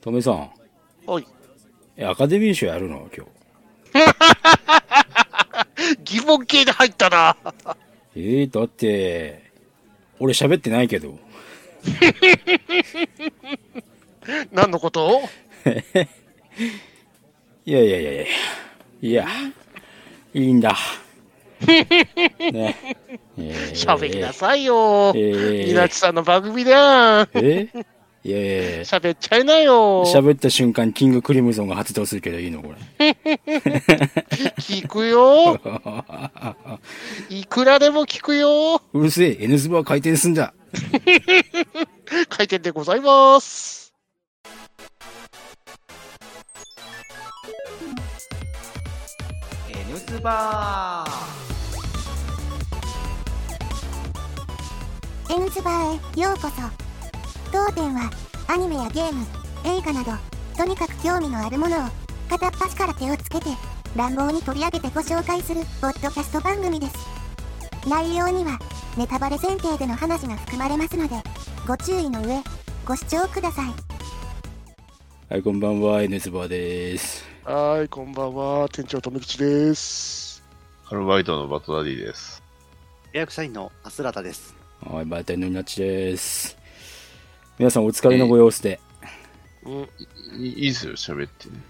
トメさん。はい。え、アカデミー賞やるの？今日。疑問系で入ったな。えー、だって、俺喋ってないけど。何のこと？いやいやいやいや。いや、いいんだ。ね。えー喋りなさいよ。えー稲地さんの番組だ。えいやいやいや。喋っちゃいなよ。喋った瞬間、キングクリムゾンが発動するけどいいのこれ。聞くよ。いくらでも聞くよ。うるせえ、N ズボは回転すんだ。回転でございます。N ズバーエンズバーへようこそ当店はアニメやゲーム映画などとにかく興味のあるものを片っ端から手をつけて乱暴に取り上げてご紹介するポッドキャスト番組です内容にはネタバレ前提での話が含まれますのでご注意の上ご視聴くださいはい、こんばんは、N ズボです。はい、こんばんは。店長とめきちです。アルバイトのバトダディです。契約社員のアスラタです。はい、バイタイのニナッチです。皆さんお疲れのご様子で。うん。いいいですよ、喋ってね。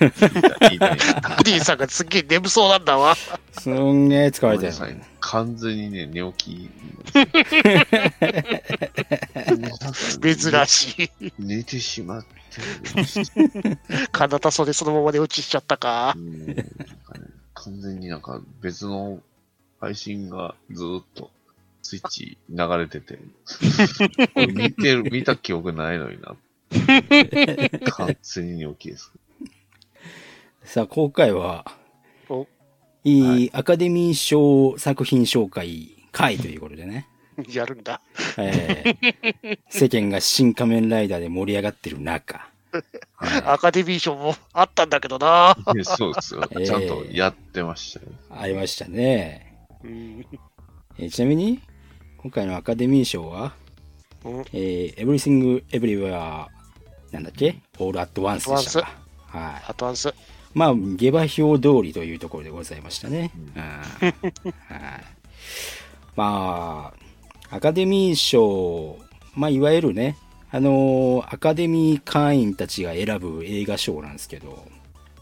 言いたい言いたいダディさんがすっげえ眠そうなんだわ。すんげえ疲れてる。完全にね、寝起き。珍しい。寝てしまってかなたそでそのまま寝落ちしちゃったか完全になんか別の配信がずーっとスイッチ流れてて、見てる、見た記憶ないのにな。完全に寝起きです。さあ、今回はお、いいアカデミー賞作品紹介会ということでね。やるんだ。えー世間が新仮面ライダーで盛り上がってる中、アカデミー賞もあったんだけどな。いやそうですよ。えーちゃんとやってましたよ。ありましたね。うんえーちなみに、今回のアカデミー賞は、うんえー、Everything Everywhere なんだっけ ?All at Once でしたか。はい。アトワンス。まあ、下馬評通りというところでございましたね。うんはい。まあ、アカデミー賞、まあ、いわゆるね、あのーアカデミー会員たちが選ぶ映画賞なんですけど、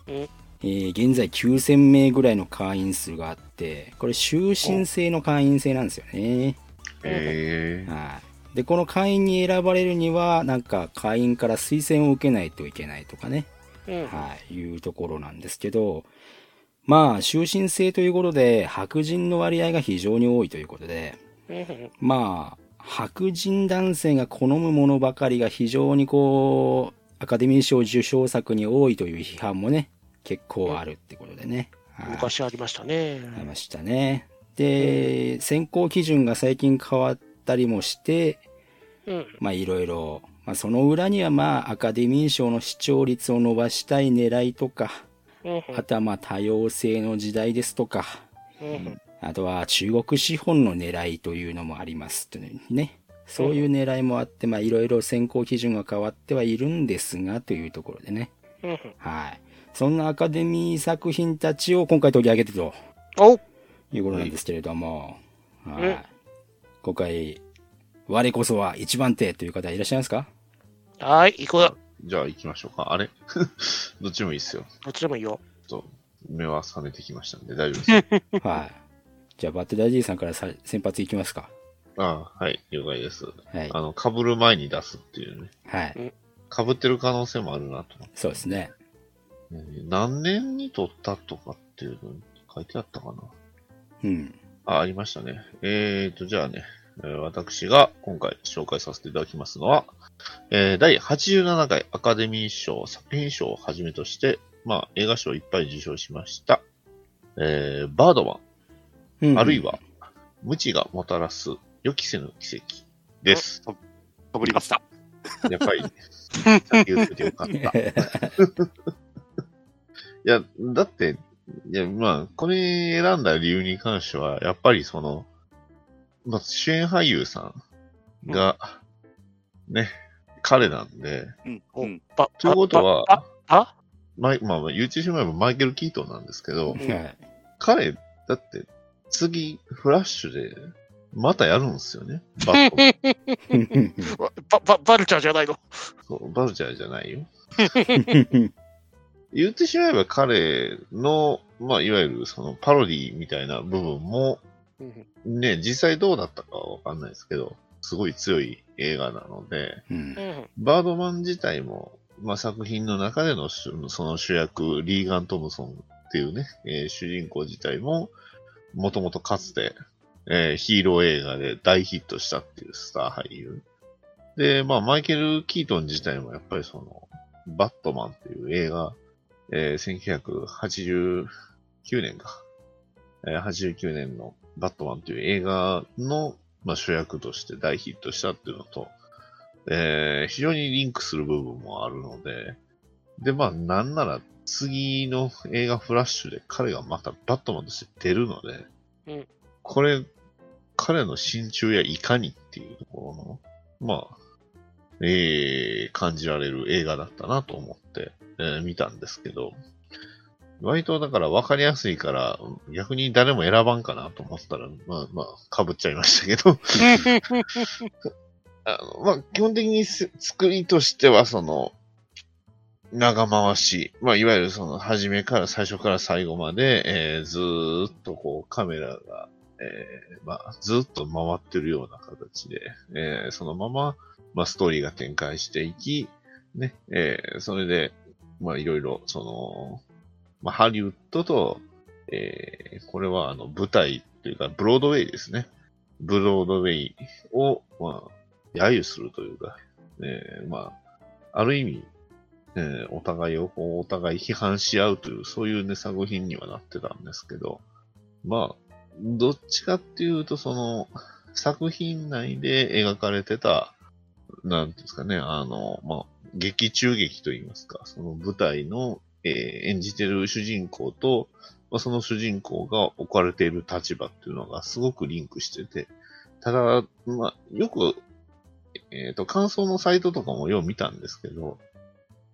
うんえー現在9000名ぐらいの会員数があって、これ終身制の会員制なんですよね。ええはい。で、この会員に選ばれるには、なんか会員から推薦を受けないといけないとかね。うん。はい、いうところなんですけど、まあ、終身制ということで、白人の割合が非常に多いということで、うんまあ、白人男性が好むものばかりが非常にこう、アカデミー賞受賞作に多いという批判もね、結構あるってことでね。はい昔ありましたね。ありましたね。で、選考基準が最近変わったりもして、うん。まあいろいろ、まあその裏にはまあアカデミー賞の視聴率を伸ばしたい狙いとか、うん。あとはまあ多様性の時代ですとか、うん。あとは中国資本の狙いというのもありますというね。そういう狙いもあって、まあいろいろ選考基準が変わってはいるんですが、というところでね。うん。はい。そんなアカデミー作品たちを今回取り上げてとおいうことなんですけれども、はうんい。今回、我こそは一番手という方いらっしゃいますか？はい、行こう。じゃあ行きましょうか。あれ？どっちでもいいですよ。どっちでもいいよ。ちょっと目は覚めてきましたんで大丈夫です。はい。じゃあ、バッテダジーさんからさ先発いきますか。ああ、はい、了解です。はい。あの、被る前に出すっていうね。はい。被ってる可能性もあるなと。そうですね。えー何年に撮ったとかっていうの書いてあったかなうん。あ、ありましたね。えーと、じゃあね、えー私が今回紹介させていただきますのは、えー第87回アカデミー賞作品賞をはじめとして、まあ、映画賞をいっぱい受賞しました、えーバードマン、うんあるいは、無知がもたらす予期せぬ奇跡です。かぶりました。やっぱり、先言っててよかった。いや、だって、いや、まあ、これ選んだ理由に関しては、やっぱりその、まあ、主演俳優さんが、ね、彼なんで、うん。ということはあ、あマイまあまあ言ってしまえばマイケル・キートンなんですけど。彼、だって次、フラッシュで、またやるんですよね。バットば、ば、バルチャーじゃないの？そうバルチャーじゃないよ。言ってしまえば彼の、まあ、いわゆるそのパロディみたいな部分も、うんね、実際どうだったかはわかんないですけど、すごい強い映画なので。バードマン自体も、まあ、作品の中での主その主役、リーガン・トムソンっていうね、えー主人公自体も、もともとかつて、えーヒーロー映画で大ヒットしたっていうスター俳優。で、まあ、マイケル・キートン自体もやっぱりその、バットマンっていう映画、えー1989年か。えー89年のバットマンという映画の、まあ、主役として大ヒットしたっていうのと、えー非常にリンクする部分もあるので、で、まあ、なんなら次の映画フラッシュで彼がまたバットマンとして出るので、うんこれ、彼の心中やいかにっていうところの、まあ、えー感じられる映画だったなと思って、えー見たんですけど、割とだから分かりやすいから、逆に誰も選ばんかなと思ったら、まあまあ、被っちゃいましたけど、あの、まあ、基本的にせ作りとしては、その、長回し、まあ、いわゆるその、初めから、最初から最後まで、えーずーっとこう、カメラが、えーまあ、ずーっと回ってるような形で、えーそのまま、まあ、ストーリーが展開していき、ね、えーそれで、まあ、いろいろ、その、まあ、ハリウッドと、えーこれは、あの、舞台というか、ブロードウェイですね。ブロードウェイを、まあ、揶揄するというか、えーまあ、ある意味、えーお互いをこうお互い批判し合うという、そういうね、作品にはなってたんですけど、まあ、どっちかっていうと、その、作品内で描かれてた、なんですかね、あの、まあ、劇中劇といいますか、その舞台の、えー演じてる主人公と、まあ、その主人公が置かれている立場っていうのがすごくリンクしてて、ただ、まあ、よく、えっ、と、感想のサイトとかもよう見たんですけど、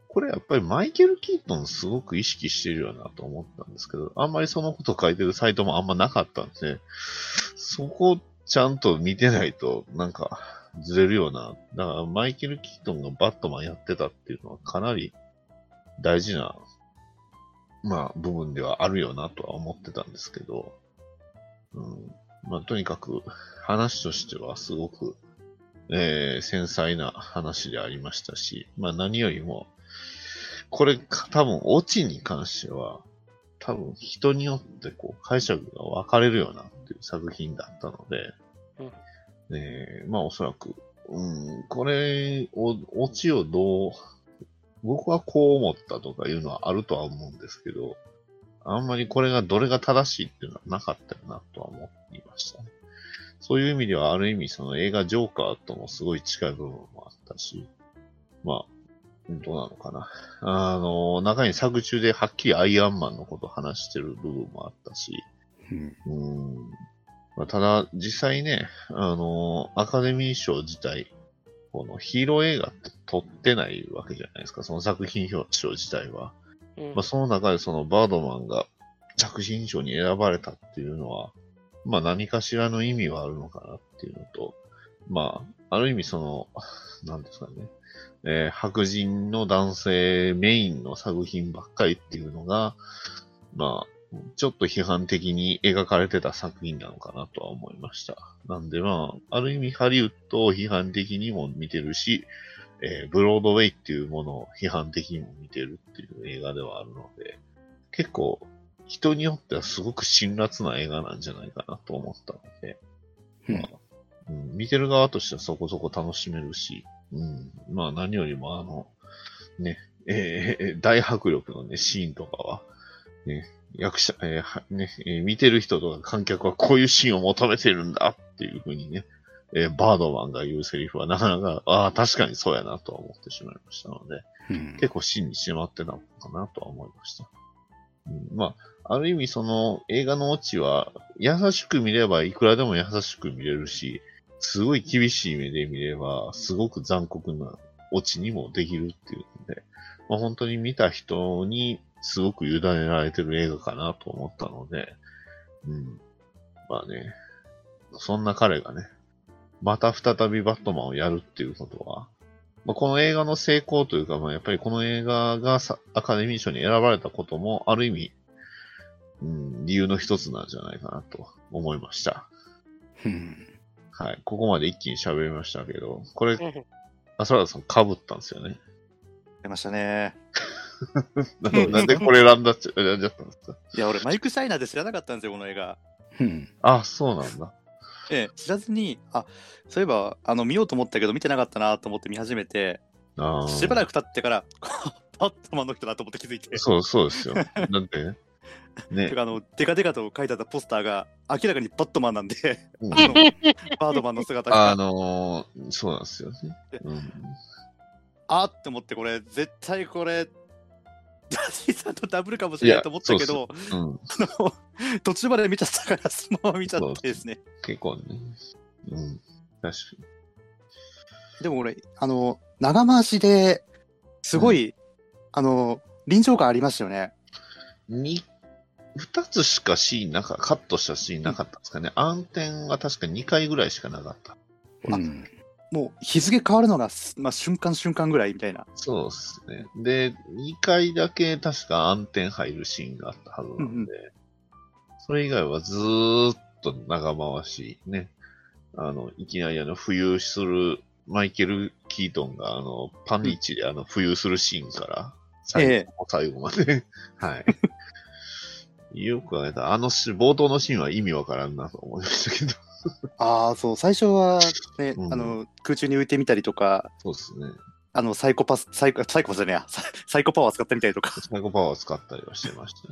これやっぱりマイケル・キートンすごく意識してるよなと思ったんですけど、あんまりそのこと書いてるサイトもあんまなかったんで、そこちゃんと見てないとなんかずれるような。だからマイケル・キートンがバットマンやってたっていうのはかなり大事な、まあ部分ではあるよなとは思ってたんですけど、うん、まあとにかく話としてはすごくえー繊細な話でありましたし、まあ何よりも、これ多分オチに関しては、多分人によってこう解釈が分かれるようなっていう作品だったので、うんえーまあおそらく、うん、これを、オチをどう、僕はこう思ったとかいうのはあるとは思うんですけど、あんまりこれがどれが正しいっていうのはなかったよなとは思いましたね。そういう意味では、ある意味、その映画ジョーカーともすごい近い部分もあったし、まあ、どうなのかな。あの、中に作中ではっきりアイアンマンのことを話してる部分もあったし、うんうん。まあ、ただ、実際ね、あの、アカデミー賞自体、このヒーロー映画って撮ってないわけじゃないですか、その作品賞自体は。うん。まあ、その中でそのバードマンが作品賞に選ばれたっていうのは、まあ何かしらの意味はあるのかなっていうのと、まあ、ある意味その、なんですかね、えー白人の男性メインの作品ばっかりっていうのが、まあ、ちょっと批判的に描かれてた作品なのかなとは思いました。なんでまあ、ある意味ハリウッドを批判的にも見てるし、えーブロードウェイっていうものを批判的にも見てるっていう映画ではあるので、結構人によってはすごく辛辣な映画なんじゃないかなと思ったので、うんまあうん、見てる側としてはそこそこ楽しめるし、うん、まあ何よりもあの、ね、えーえー大迫力のね、シーンとかは、ね、役者、えーはね、えー見てる人とか観客はこういうシーンを求めてるんだっていうふうにね、えーバードマンが言うセリフはなかなか、ああ、確かにそうやなとは思ってしまいましたので、うん結構芯にしまってたのかなとは思いました。うん、まあ、ある意味その映画のオチは優しく見ればいくらでも優しく見れるし、すごい厳しい目で見ればすごく残酷なオチにもできるっていうので、まあ、本当に見た人にすごく委ねられてる映画かなと思ったので、うん。まあね、そんな彼がね、また再びバットマンをやるっていうことは、まあ、この映画の成功というか、まあ、やっぱりこの映画がさアカデミー賞に選ばれたことも、ある意味、うん、理由の一つなんじゃないかなと思いました。うん。はい。ここまで一気に喋りましたけど、これ、出あ、そらさん被ったんですよね。ましたね。ななんでこれ選んだっちゃ、選んじゃったんですか？いや、俺、マイク・シャイナーで知らなかったんですよ、この映画。うん。あ、そうなんだ。ええ、知らずに、あそういえば、あの、見ようと思ったけど、見てなかったなと思って見始めて、あーしばらく経ってから、バットマンの人だと思って気づいて。そう、そうですよ。だって、ねて。かあの、デカデカと書いてあったポスターが、明らかにバットマンなんで、うん あのバードマンの姿が、あのー、そうなんですよね。うん。あーって思って、これ、絶対これ、ダディさんとダブルかもしれないと思ったけど、うん。途中まで見ちゃったから、そのまま見ちゃってですね。結構ね。うん。確かでも俺、あの、長回しですごい、あの、臨場感ありましたよね。に。に、二つしかシーンなか、カットしたシーンなかったんですかね。暗転は確か2回ぐらいしかなかった。うん。もう日付変わるのが、まあ、瞬間瞬間ぐらいみたいな。そうですね。で、2回だけ確か暗転入るシーンがあったはずなんで、それ以外はずーっと長回し、ね。あの、いきなりあの、浮遊する、マイケル・キートンがあの、パンリッチであの、浮遊するシーンから、最後,、ええ最後まで。はい。よく考えたら、あのし、冒頭のシーンは意味わからんなと思いましたけど。ああ、そう、最初はね、うんあの、空中に浮いてみたりとか、そうですね。あの、サイコパス、サイコ、サイコパスじゃねえや、サ サイコパワー使ってみたりとかサイコパワーを使ったりはしてました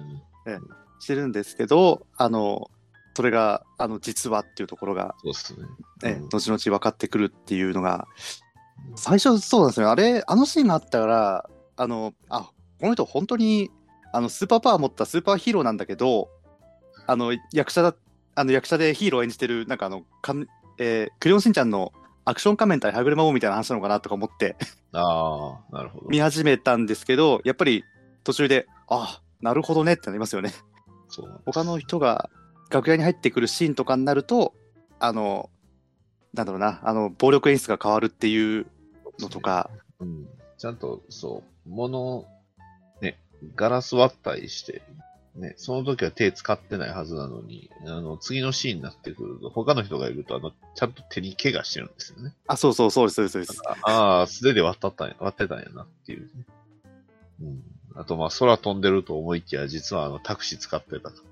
ね。してるんですけど、あの、それが、あの、実はっていうところが、そうですね。ね、うん後々分かってくるっていうのが、最初そうなんですよね。あれ、あのシーンがあったから、あの、あ、この人本当に、あの、スーパーパワー持ったスーパーヒーローなんだけど、あの、役者だ、あの、役者でヒーローを演じてる、なんかあの、かんえークレヨンしんちゃんのアクション仮面対はぐれ魔王みたいな話なのかなとか思ってああ、なるほど。見始めたんですけど、やっぱり途中で、あ、なるほどねってなりますよね。そう他の人が楽屋に入ってくるシーンとかになると、あの、なんだろうな、あの、暴力演出が変わるっていうのとか、うん。ちゃんと、そう、物、ね、ガラス割ったりして、ね、その時は手使ってないはずなのに、あの、次のシーンになってくると、他の人がいると、あの、ちゃんと手に怪我してるんですよね。あ、そうそう、そうです、そうです。ああー、素手で割ったったんや、割ってたんやなっていう、ね。うん。あと、まあ、空飛んでると思いきや、実はあの、タクシー使ってたと。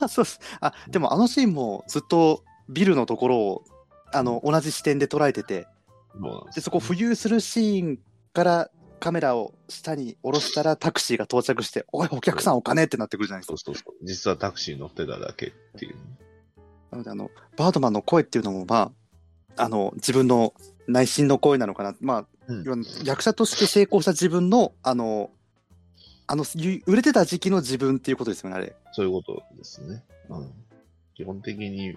あ そうです。あ、でもあのシーンもずっとビルのところを、あの、同じ視点で捉えてて、ですで、そこ浮遊するシーンからカメラを下に下ろしたらタクシーが到着して、おい、お客さんお金ってなってくるじゃないですかそう。そうそう。実はタクシー乗ってただけっていうね、なので、あの、バードマンの声っていうのも、まあ、あの、自分の内心の声なのかな。まあ、うん役者として成功した自分の、あの、あの、ゆ売れてた時期の自分っていうことですよね、あれ。そういうことですね。うん。基本的に、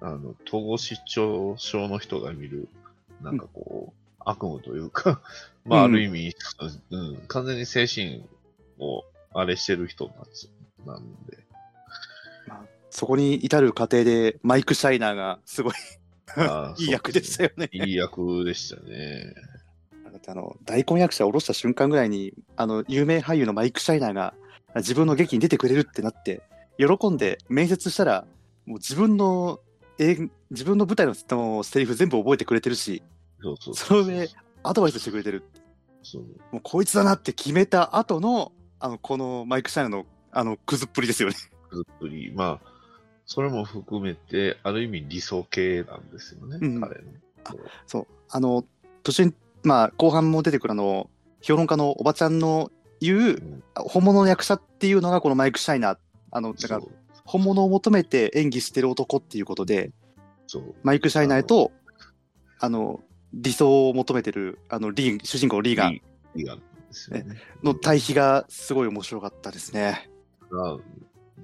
あの、統合失調症の人が見る、なんかこう、悪夢というか、まあ、うんある意味、うん、完全に精神をあれしてる人なんですなんで。そこに至る過程で、マイク・シャイナーがすごい いい役でしたよね。いい役でしたね。だってあの、大根役者を下ろした瞬間ぐらいに、あの、有名俳優のマイク・シャイナーが自分の劇に出てくれるってなって、喜んで面接したら、もう自分の、え自分の舞台ののセリフ全部覚えてくれてるし、そうそうその上、アドバイスしてくれてる。そうもうこいつだなって決めた後の、あの、このマイク・シャイナーの、あの、くずっぷりですよね。ずっぷり。まあ、それも含めて、ある意味理想系なんですよね、うん彼の。そう。あの、途中に、まあ、後半も出てくるあの、評論家のおばちゃんの言う、ん本物の役者っていうのがこのマイク・シャイナー。あの、だから本物を求めて演技してる男っていうことで、そう。マイク・シャイナーと、あの、理想を求めてる、あの、リー、主人公のリーガンリーガンですよね。の対比がすごい面白かったですね。まあ、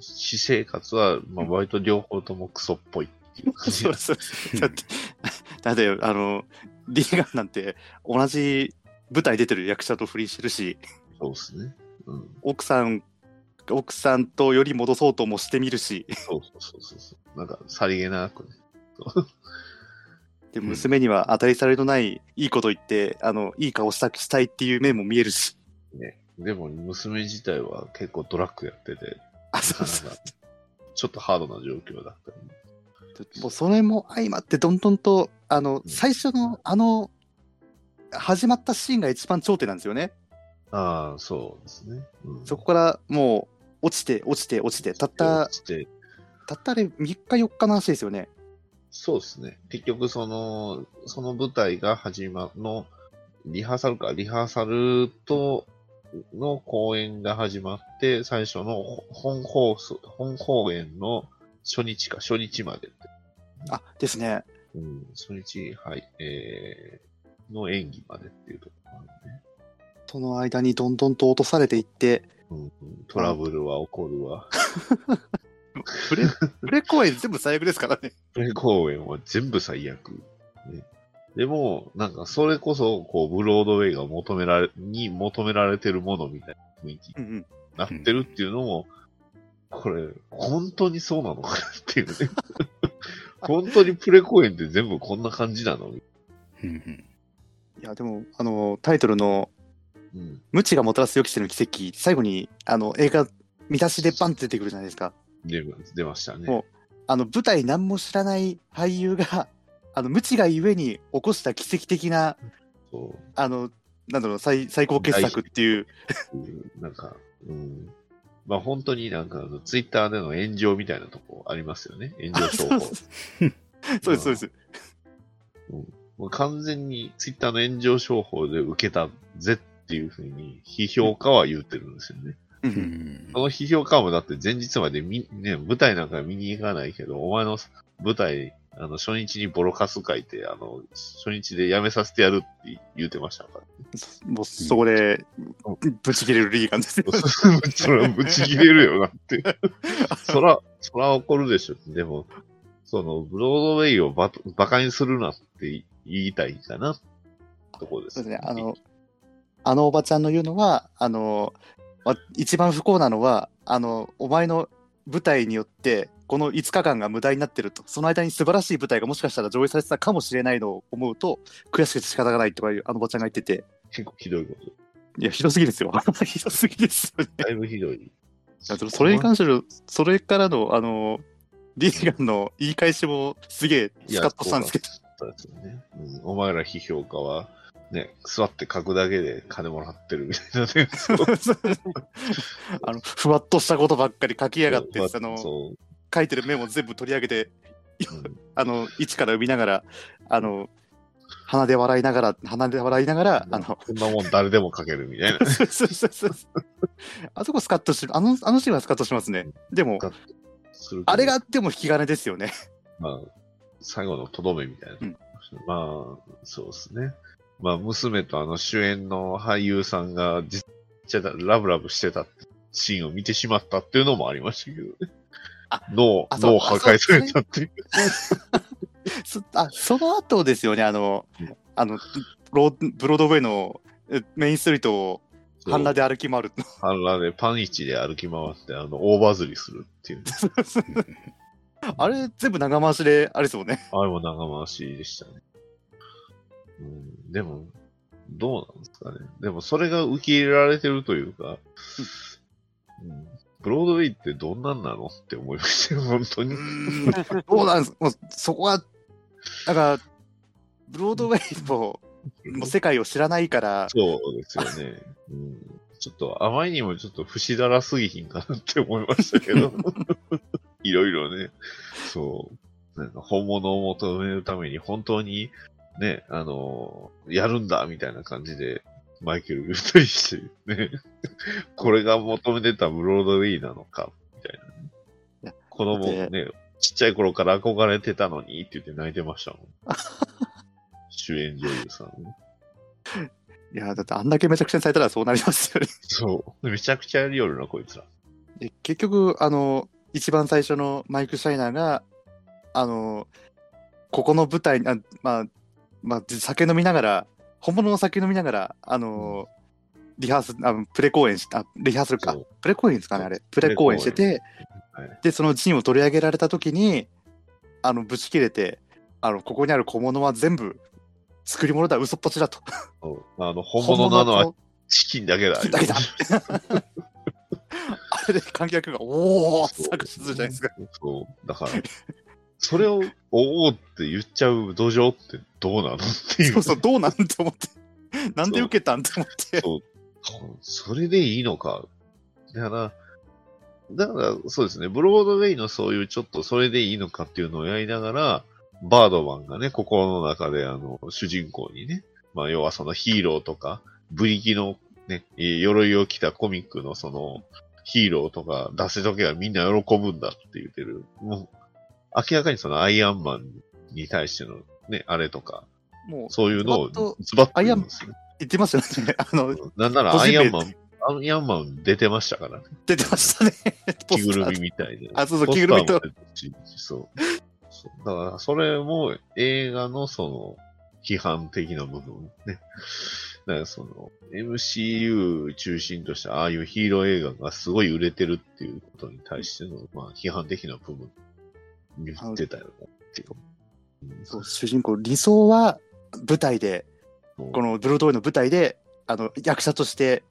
私生活は、まあ、割と両方ともクソっぽいっていう感じそう。だって、だって、あの、リーガンなんて同じ舞台出てる役者と不倫してるし、そうですね。うん。奥さん、奥さんとより戻そうともしてみるし、そうそうそうそうそう。なんか、さりげなくね。でうん娘には当たり障りのないいいこと言って、あの、いい顔したしたいっていう面も見えるし。ね。でも、娘自体は結構ドラッグやってて、あ、そうそうちょっとハードな状況だったり。もうそれも相まってどんどんと、あの、ん最初のあの、始まったシーンが一番頂点なんですよね。ああ、そうですね。うん、そこからもう落ちて落ちて落ちて、たった、たったあれ3日4日の話ですよね。そうですね。結局、その、その舞台が始まの、リハーサルか、リハーサルと、の公演が始まって、最初の本放送、本公演の初日か、初日まで。あ、ですね。うん、初日、はい、えー、の演技までっていうところなんでね。その間にどんどんと落とされていって、うんうん、トラブルは起こるわ。プレ、プレ公演全部最悪ですからね。プレ公演は全部最悪。ね、でも、なんかそれこそ、こう、ブロードウェイが求められ、に求められてるものみたいな雰囲気にうんうん。なってるっていうのも、これ、本当にそうなのかなっていうね。本当にプレ公演って全部こんな感じなの？うんうんいや、でも、あの、タイトルの、うん。無知がもたらす予期せぬ奇跡、最後に、あの、映画、見出しでバンって出てくるじゃないですか。出ま出ましたね。もあの、舞台何も知らない俳優が、あの、無知がゆえに起こした奇跡的な、そう。あの、なんだろう、最最高傑作っていう。う んなんか、うん。まあ本当になんかあの、ツイッターでの炎上みたいなとこありますよね。炎上商法。そうです、そうです。もう完全にツイッターの炎上商法で受けたぜっていうふうに批評家は言ってるんですよね。ううんんその批評家もだって前日まで見、ね、舞台なんか見に行かないけど、お前の舞台、あの、初日にボロカス書いて、あの、初日で辞めさせてやるって言ってましたから、もう、そこで、ぶち切れるリーガンですよ。それはぶち切れるよなって。そら、そら怒るでしょ。でも、その、ブロードウェイをババカにするなって言いたいかな、とこです。そうですね、あの、あのおばちゃんの言うのは、あの、ま一番不幸なのは、あの、お前の舞台によって、この5日間が無駄になってると、その間に素晴らしい舞台がもしかしたら上映されてたかもしれないのを思うと、悔しくて仕方がないとかいう、あのおばちゃんが言ってて、結構ひどいこと。いや、ひどすぎですよ。ひどすぎですよね。だいぶひどい。それに関する、それからの、あの、リーガンの言い返しもすげえスカッとしたんですけど、ね、うん。お前ら批評家は、ね、座って書くだけで金もらってるみたいなね。あの、ふわっとしたことばっかり書きやがって、まあの、そう書いてるメモ全部取り上げて、うん あの、一から読みながら、あの、鼻で笑いながら、鼻で笑いながら、あの、こんなもん誰でも書けるみたいな。そうそうそうそう。あそこスカッとし、あの、あのシーンはスカッとしますね。でも、あれがあっても引き金ですよね。まあ、最後のとどめみたいな。うんまあ、そうですね。まあ、娘とあの主演の俳優さんが実際ラブラブしてたシーンを見てしまったっていうのもありましたけどね。あ脳、脳破壊されたっていう。そあ その後ですよね、あのうん、あの、ローブロードウェイのえメインストリートを半裸で歩き回る。半裸でパンイチで歩き回って、あの、大バズりするっていう。あれ、全部長回しで、あれですもんね。あれも長回しでしたね。うん、でも、どうなんですかね。でも、それが受け入れられてるというか、うん、ブロードウェイってどんなんなのって思いましたよ、本当に。そうなんです？もうそこは、なんか、ブロードウェイのもう世界を知らないから、そうですよね。うん、ちょっと、あまりにもちょっと不死だらすぎひんかなって思いましたけど、いろいろね、そう、なんか本物を求めるために本当にね、あの、やるんだみたいな感じで、マイケル言ったりして、ね、これが求めてたブロードウェイなのか、みたいな。子供ね、ちっちゃい頃から憧れてたのにって言って泣いてましたもん。主演女優さんね。いや、だってあんだけめちゃくちゃにされたらそうなりますよね。そう。めちゃくちゃやりよるな、こいつら。で結局、あの、一番最初のマイク・シャイナーが、あの、ここの舞台に、あまあ、まあ、酒飲みながら、本物の酒飲みながら、あのーリハース、あプレ公演し、あ、リハーサルか。プレ公演ですかね、あれ。プレ公演してて、はいで、そのシーンを取り上げられた時に、あの、ぶち切れて、あの、ここにある小物は全部、作り物だ、嘘っぽちだと。あの、本物なのは本チキンだけだ。だけだあれで観客が、おーって作詞するじゃないですか。そう。だから、それを、おおって言っちゃう土壌ってどうなのっていう。そうそう、どうなんて思って。なんで受けたんって思って。そうそれでいいのか。だから、だから、そうですね、ブロードウェイのそういうちょっとそれでいいのかっていうのをやりながら、バードマンがね、心の中であの、主人公にね、まあ要はそのヒーローとか、ブリキのね、えー鎧を着たコミックのその、ヒーローとか出せとけばみんな喜ぶんだって言ってる。もう、明らかにそのアイアンマンに対してのね、あれとか、もう、そういうのをズバッと言うんですよね。言ってましたよね。あの、なんならアイアンマン、アイアンマン出てましたからね。出てましたね。ポ 着ぐるみみたいで。あそうそう着ぐるみとそう。だから、それも映画のその、批判的な部分ね。だからその、MCU 中心としたああいうヒーロー映画がすごい売れてるっていうことに対しての、まあ、批判的な部分、言ってたよそう主人公、理想は舞台で、このブロードウェイの舞台で、あの、役者として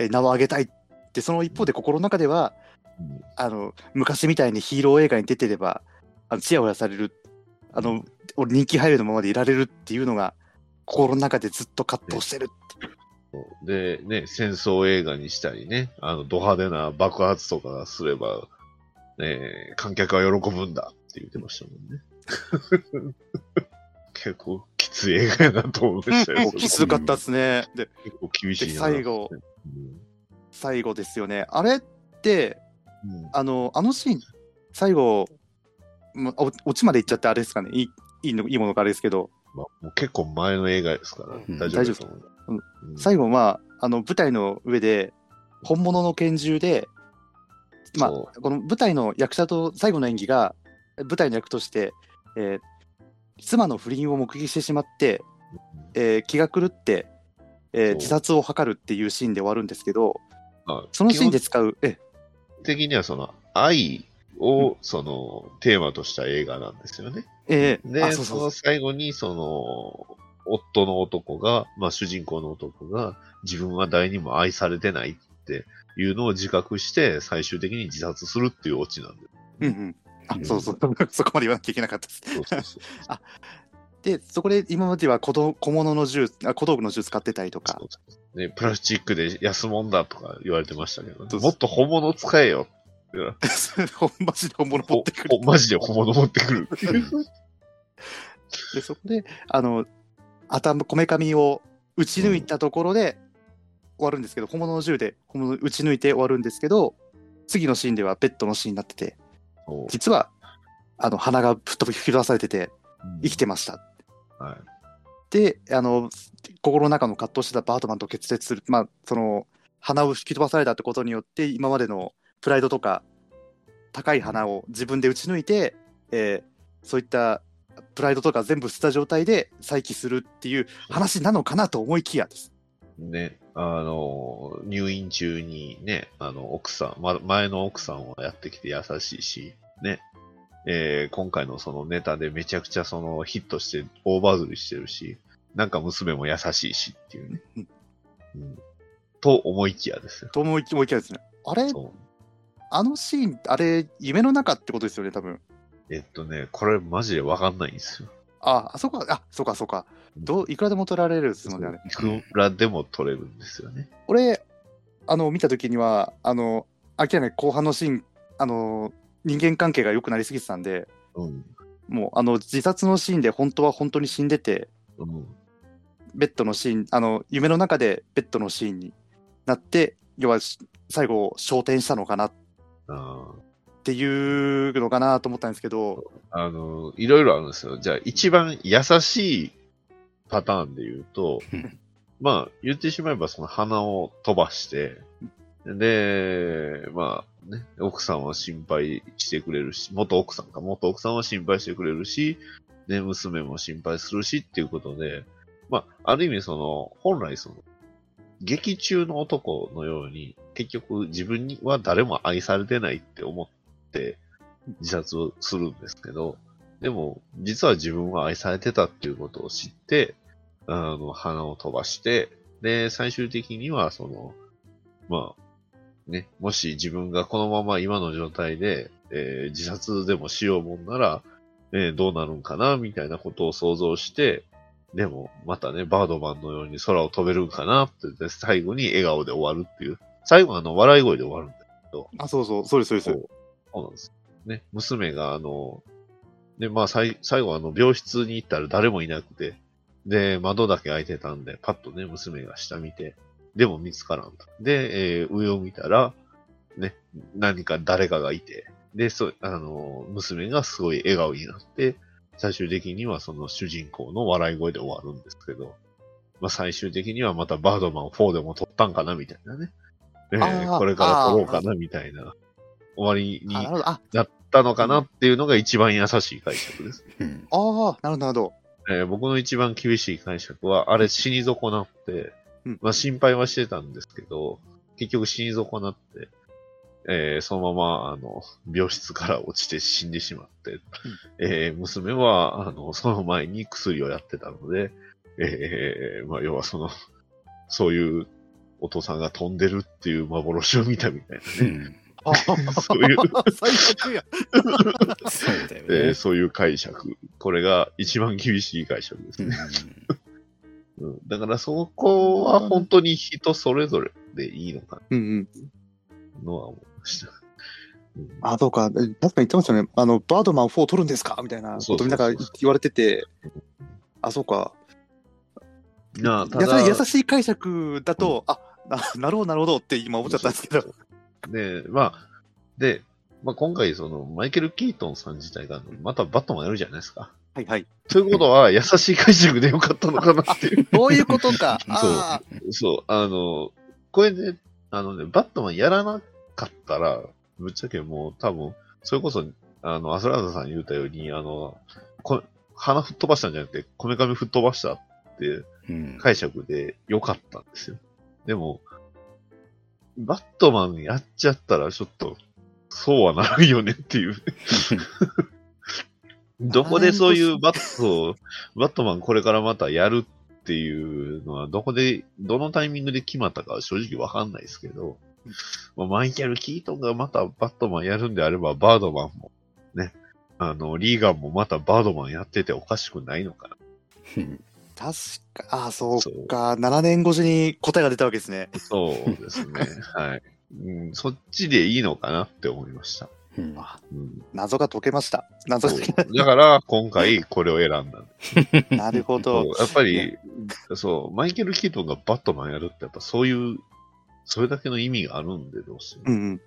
えー名を上げたいって、その一方で心の中では、うん。あの、昔みたいにヒーロー映画に出てれば、あの、チヤホヤされる、あの、俺人気俳優のままでいられるっていうのが、心の中でずっと葛藤してる。ってで、ね、戦争映画にしたりね、あの、ド派手な爆発とかすれば、ね、観客は喜ぶんだって言ってましたもんね。結構きつい映画やなと思いましたよ。きつかったですね。で、結構厳しいな。で最後うん最後ですよね。あれって、うんあの、あのシーン、最後、まおオチまで行っちゃってあれですかね。いいいいのいいものかあれですけど、まあ、もう結構前の映画ですから、うん大丈夫です最後、まあ、あの、舞台の上で、本物の拳銃で、まあ、そこの舞台の役者と最後の演技が、舞台の役として、えー妻の不倫を目撃してしまって、えー気が狂って、えー自殺を図るっていうシーンで終わるんですけど、まあそのシーンで使う、え、的にはその、愛を、その、テーマとした映画なんですよね。えーで、あ、そうそうその最後に、その、夫の男が、まあ主人公の男が、自分は誰にも愛されてないっていうのを自覚して、最終的に自殺するっていうオチなんで。うんうん。あう、んそうそう。そこまで言わなきゃいけなかったです。そうそうそう。で、そこで今までは小道小物の銃、あ小道具の銃使ってたりとかね、プラスチックで安物だとか言われてましたけど、ねもっと本物使えよって言ったら。ほんまじで本物持ってくるマジで本物持ってくる。で、そこで、あの、頭、こめかみを打ち抜いたところで終わるんですけど、本物の銃で本物打ち抜いて終わるんですけど、次のシーンではベッドのシーンになってて、実は、あの、鼻が吹っ飛び吹き出されてて、生きてました。はい。で、あの、心の中の葛藤してたバートマンと決裂する。まあ、その、鼻を吹き飛ばされたってことによって、今までのプライドとか、高い鼻を自分で打ち抜いて、えーそういったプライドとか全部捨てた状態で再起するっていう話なのかなと思いきやです。ね、あの、入院中にね、あの、奥さん、ま、前の奥さんはやってきて優しいし、ね、えー今回のそのネタでめちゃくちゃそのヒットして大バズりしてるし、なんか娘も優しいしっていうね。うんうん、と思いきやですよ。と思いきやですね。あれあのシーン、あれ、夢の中ってことですよね、多分。えっとね、これマジでわかんないんですよ。あ、あそこか、あ、そうか、そうか。どう、いくらでも取られるですもんね、あれ。いくらでも取れるんですよね。俺、あの、見たときには、あの、明らかに後半のシーン、あの、人間関係が良くなりすぎてたんで、うん。もう、あの、自殺のシーンで本当は本当に死んでて、うん。ベッドのシーン、あの、夢の中でベッドのシーンになって、要は、し最後、昇天したのかなっあていうのかなと思ったんですけど、ーあの、いろいろあるんですよ。じゃあ、一番優しいパターンで言うとうん、まあ、言ってしまえばその鼻を飛ばして、で、まあね、奥さんは心配してくれるし、元奥さんか、元奥さんは心配してくれるし、ね、娘も心配するしっていうことで、まあ、ある意味その、本来その、劇中の男のように、結局自分には誰も愛されてないって思って自殺をするんですけど、でも、実は自分は愛されてたっていうことを知って、あの、鼻を飛ばして、で、最終的には、その、まあ、ね、もし自分がこのまま今の状態で、えー自殺でもしようもんなら、えーどうなるんかな、みたいなことを想像して、でも、またね、バードマンのように空を飛べるんかなって最後に笑顔で終わるっていう。最後はあの、笑い声で終わるんだあ、そうそう、そうです、そうです。そうなんです。ね、娘があの、で、まあ、最最後あの、病室に行ったら誰もいなくて、で、窓だけ開いてたんで、パッとね、娘が下見て、でも見つからんと。で、えー上を見たら、ね、何か誰かがいて、で、そ、あの、娘がすごい笑顔になって、最終的にはその主人公の笑い声で終わるんですけど、まあ最終的にはまたバードマン4でも撮ったんかなみたいなね。えーこれから撮ろうかなみたいな終わりにあ、なったのかなっていうのが一番優しい解釈です。うん。ああ、なるほど、なるほど。えー僕の一番厳しい解釈は、あれ死に損なって、うんまあ心配はしてたんですけど、結局死に損なって、えーそのまま、あの、病室から落ちて死んでしまって、えー娘は、あの、その前に薬をやってたので、えーまあ要はその、そういうお父さんが飛んでるっていう幻を見たみたいなね。うん。あ そういう 最悪や。そうだよえーね。そういう解釈。これが一番厳しい解釈ですね。うん、だからそこは本当に人それぞれでいいのかうんうん。なのは思いました。うんあ、そうか。え確かに言ってましたよね。あの、バードマン4撮るんですか？みたいなことみんなが言われてて。あ、そうか。なあ、優しい解釈だと、あ、ななるほど、なるほどって今思っちゃったんですけど。で、まあ、で、まあ、今回そのマイケル・キートンさん自体がまたバットマンやるじゃないですか。はいはい。ということは優しい解釈でよかったのかなっていう。そういうことか。そうあそう、あの、これね、あのね、バットマンやらなかったら、ぶっちゃけもう多分、それこそ、あの、アスラーダさん言ったように、あの、こ鼻吹っ飛ばしたんじゃなくて、こめかみ吹っ飛ばしたってうん。解釈で良かったんですよ。でも、バットマンやっちゃったらちょっと、そうはならんよねっていう。どこでそういうバットを、バットマンこれからまたやるっていうのは、どこで、どのタイミングで決まったかは正直わかんないですけど、まあマイケル・キートンがまたバットマンやるんであれば、バードマンも、ね、あの、リーガンもまたバードマンやってておかしくないのかな。うん確か、あ、そうか。7年越しに答えが出たわけですね。そうですね。はい、うん。そっちでいいのかなって思いました。うんうん、謎が解けました。謎だから、今回これを選んだ。なるほそどう。やっぱり、そう、マイケル・キートンがバットマンやるって、やっぱそういう、それだけの意味があるんで、どうしても。うんうん。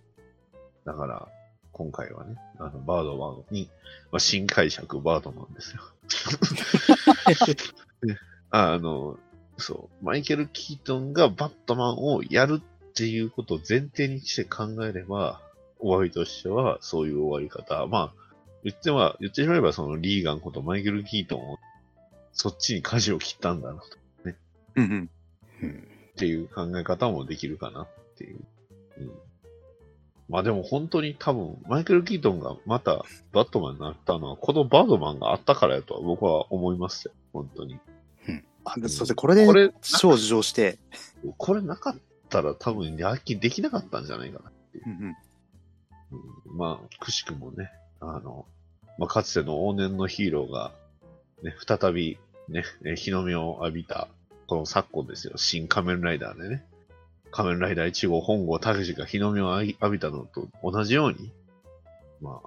だから、今回はね、あの、バードマンに、まあ、新解釈バードマンですよ。ねあの、そう、マイケル・キートンがバットマンをやるっていうことを前提にして考えれば、終わりとしては、そういう終わり方。まあ、言っては、言ってしまえば、そのリーガンことマイケル・キートンを、そっちに舵を切ったんだな、とうんうん。うんっていう考え方もできるかなっていう。うん、まあでも本当に多分、マイケル・キートンがまたバットマンになったのは、このバードマンがあったからやとは僕は思いますよ。本当に。あでそうですね。これでこれ、少女して。これなかったら多分、野球できなかったんじゃないかな。うんうん。うんまあ、くしくもね、あの、まあ、かつての往年のヒーローが、ね、再び、ね、え日の目を浴びた、この昨今ですよ、新仮面ライダーでね、仮面ライダー1号本郷武史が日の目を浴びたのと同じように、ま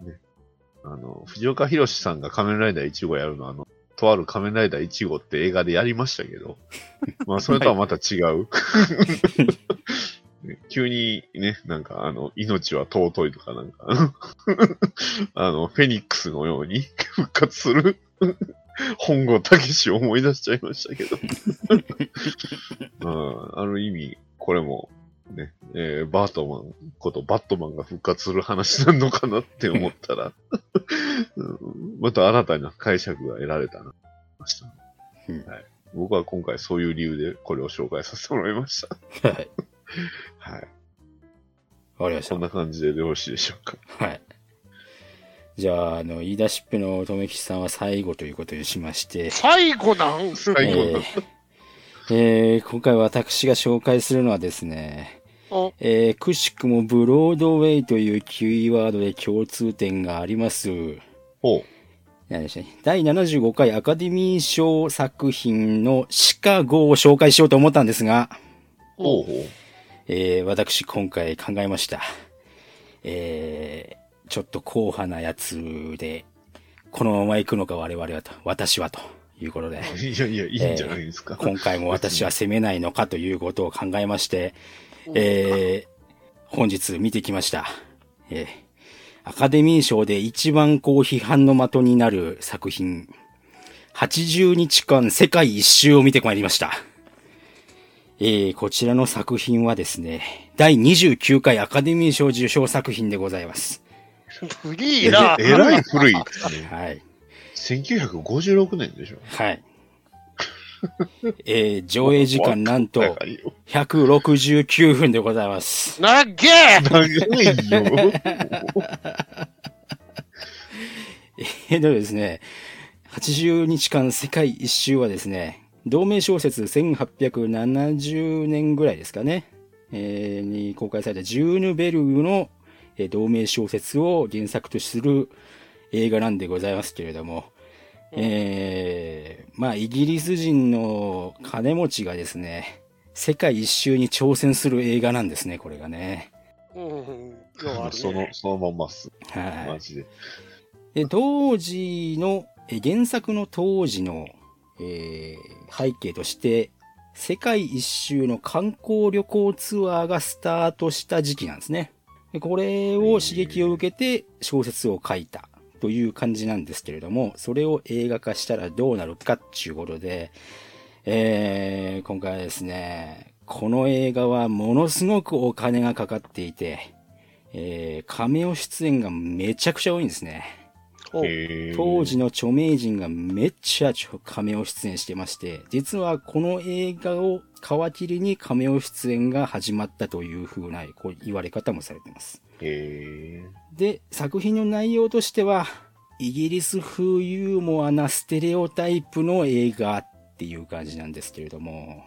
あ、ね、あの、藤岡弘さんが仮面ライダー1号やるのは、あの、とある仮面ライダー1号って映画でやりましたけど、まあ、それとはまた違う。ね 急にね、なんかあの、命は尊いとかなんか、あの、フェニックスのように復活する本郷武史を思い出しちゃいましたけど。まあ、ある意味、これもね、えーバートマンことバットマンが復活する話なのかなって思ったら、うんまた新たな解釈が得られたな、ました。うんはい。僕は今回そういう理由でこれを紹介させてもらいました。はい。はい。わかりましたそん。な感じでよろしいでしょうか？はい。じゃあ、あの、言い出しっぺのとめきちさんは最後ということにしまして、最後なん？最後えーえー今回私が紹介するのはですね、おえーくしくもブロードウェイというキーワードで共通点があります。ほう。何でしたね第75回アカデミー賞作品のシカゴを紹介しようと思ったんですが、ほうほう。えー私今回考えました。えーちょっと硬派なやつで、このまま行くのか我々はと、私はということで、いやいや、いいんじゃないですか。今回も私は攻めないのかということを考えまして、えー本日見てきました。えーアカデミー賞で一番こう批判の的になる作品、80日間世界一周を見てまいりました。えーこちらの作品はですね、第29回アカデミー賞受賞作品でございます。古いな。えらい古いですね。はい。1956年でしょ。はい。えー上映時間なんと長いよ。169分でございます。なっげえ長いよ。えっとですね、80日間世界一周はですね、同名小説1870年ぐらいですかね、えーに公開されたジューヌベルグの、えー同名小説を原作とする映画なんでございますけれども、えーまあイギリス人の金持ちがですね、世界一周に挑戦する映画なんですね、これがね。うん。ようあるそのね、そのまんまっす。はい。マジで。で、当時の、え原作の当時の、えー背景として、世界一周の観光旅行ツアーがスタートした時期なんですね。でこれを刺激を受けて小説を書いたという感じなんですけれども、それを映画化したらどうなるかっていうことで、えー今回はですね、この映画はものすごくお金がかかっていて、えー、カメオ出演がめちゃくちゃ多いんですね。当時の著名人がめっちゃカメオ出演してまして、実はこの映画を皮切りにカメオ出演が始まったという風なこう言われ方もされてます。へで、作品の内容としては、イギリス風ユーモアなステレオタイプの映画っていう感じなんですけれども、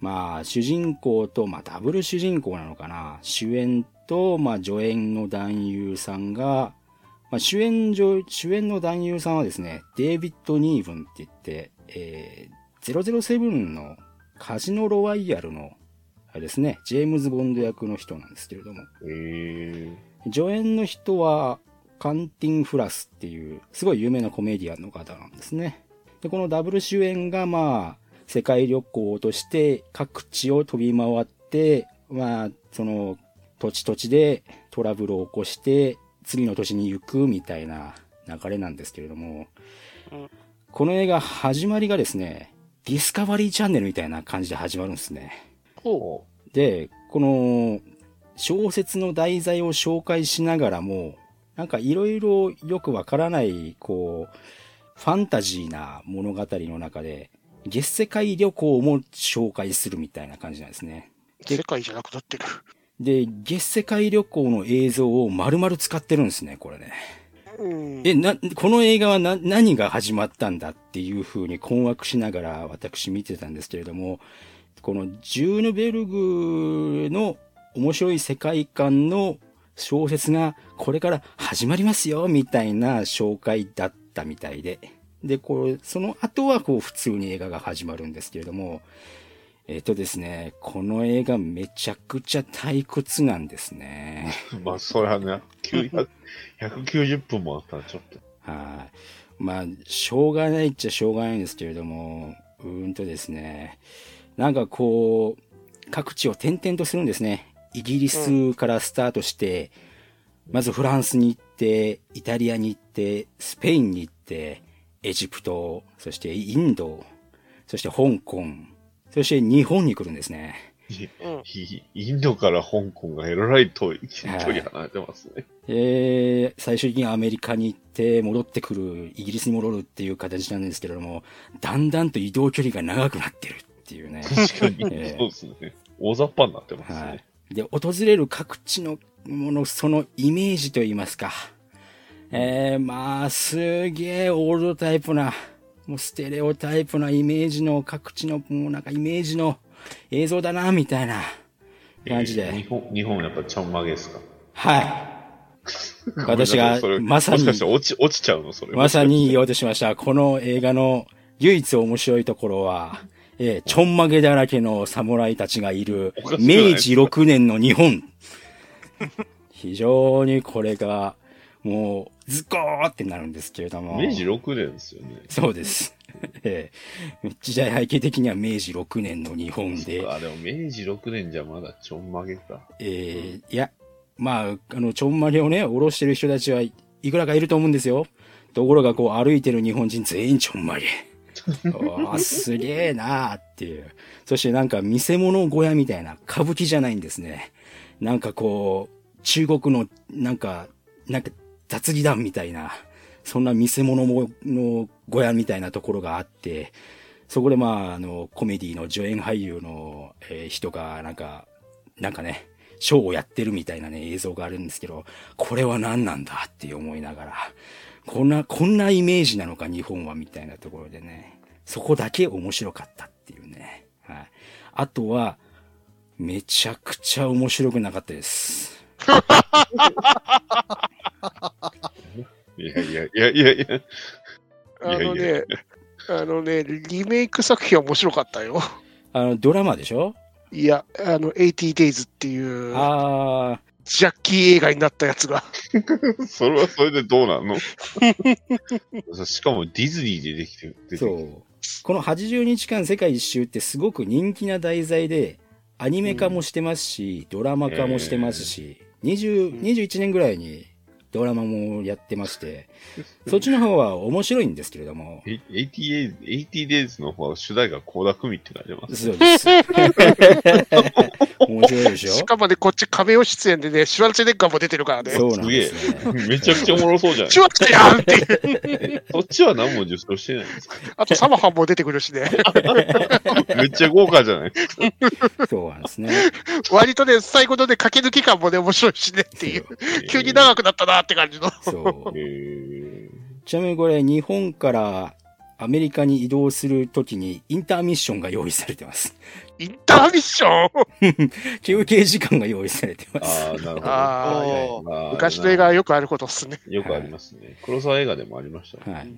まあ、主人公と、まあ、ダブル主人公なのかな。主演と、まあ、助演の男優さんが、まあ、主演女、主演の男優さんはですね、デイビッド・ニーブンって言って、えー、007のカジノ・ロワイヤルの、あれですね、ジェームズ・ボンド役の人なんですけれども、ーへー助演の人は、カンティン・フラスっていう、すごい有名なコメディアンの方なんですね。で、このダブル主演が、まあ、世界旅行として各地を飛び回って、まあ、その、土地土地でトラブルを起こして、次の年に行くみたいな流れなんですけれども、うんこの映画始まりがですね、ディスカバリーチャンネルみたいな感じで始まるんですね。ほで、この小説の題材を紹介しながらも、なんかいろいろよくわからない、こう、ファンタジーな物語の中で、月世界旅行も紹介するみたいな感じなんですね。う。世界じゃなくなってる。で、月世界旅行の映像を丸々使ってるんですね、これね。うん。え、な、この映画はな、何が始まったんだっていう風に困惑しながら私見てたんですけれども、このジューヌベルグの面白い世界観の小説がこれから始まりますよ、みたいな紹介だったみたいで。で、こう、その後はこう普通に映画が始まるんですけれども、えっ、とですね、この映画めちゃくちゃ退屈なんですね。まあ、それはね、900 190 分もあったらちょっと。はい。まあ、しょうがないっちゃしょうがないんですけれども、うーんとですね、なんかこう、各地を転々とするんですね。イギリスからスタートして、まずフランスに行って、イタリアに行って、スペインに行って、エジプト、そしてインド、そして香港、そして日本に来るんですね。うん。イインドから香港がえらい遠い距離離れてますね。えー、最終的にアメリカに行って戻ってくる、イギリスに戻るっていう形なんですけれども、だんだんと移動距離が長くなってるっていうね。確かに。ええそうですね。大雑把になってますね。はい。で、訪れる各地のもの、そのイメージといいますか。えー、まあ、すげえオールドタイプな、もうステレオタイプなイメージの各地の、もうなんかイメージの映像だな、みたいな感じで。えー日本、日本やっぱちょんまげですか？はい。私がまさにもしかし落ち、落ちちゃうの？それ。まさに言おうとしました。この映画の唯一面白いところは、えーちょんまげだらけの侍たちがいる明治6年の日本。非常にこれが、もう、ズコーってなるんですけれども。明治6年ですよね。そうです。えー時代背景的には明治6年の日本で、あ、でも明治6年じゃまだちょんまげか。えーいや、まあ、あの、ちょんまげをね、おろしてる人たちはいいくらかいると思うんですよ。ところが、こう、歩いてる日本人全員ちょんまげ。おーすげえなーっていう。そしてなんか見せ物小屋みたいな、歌舞伎じゃないんですね。なんかこう、中国の、なんか、なんか雑技団みたいな、そんな見せ物の小屋みたいなところがあって、そこでまあ、あの、コメディの助演俳優の、えー人が、なんか、なんかね、ショーをやってるみたいなね、映像があるんですけど、これは何なんだって思いながら、こんな、こんなイメージなのか、日本は、みたいなところでね、そこだけ面白かったっていうね。はい。あとは、めちゃくちゃ面白くなかったです。い やいやいやいやいや。あのいやいね、あのね、リメイク作品は面白かったよ。あの、ドラマでしょ？いや、あの、80days っていう、あジャッキー映画になったやつが。それはそれでどうなんの？しかもディズニーでできてる。ー、そう。この80日間世界一周ってすごく人気な題材で、アニメ化もしてますし、ドラマ化もしてますし、20、21年ぐらいにドラマもやってまして、そっちの方は面白いんですけれども、え 80days, 80days の方は主題が高田組って書いてます。そうです。面白いでしょ？しかもね、こっち亀尾出演でね、シュワルツェネッガーも出てるからね。そうなんですね。めちゃくちゃおもろそうじゃないシュワルツェやんっていう。そっちは何も受賞してないんですか？あとサマハンも出てくるしね。めっちゃ豪華じゃない？ですか。そうなんですね。割とね、最後のね、駆け抜き感もね、面白いしねっていう。急に長くなったなって感じの。そう。え ーちなみにこれ、日本からアメリカに移動するときにインターミッションが用意されてます。インターミッション？休憩時間が用意されてます。ああ、なるほど。ああ昔の映画はよくあることっすね。よくありますね。黒沢映画でもありましたね。はい。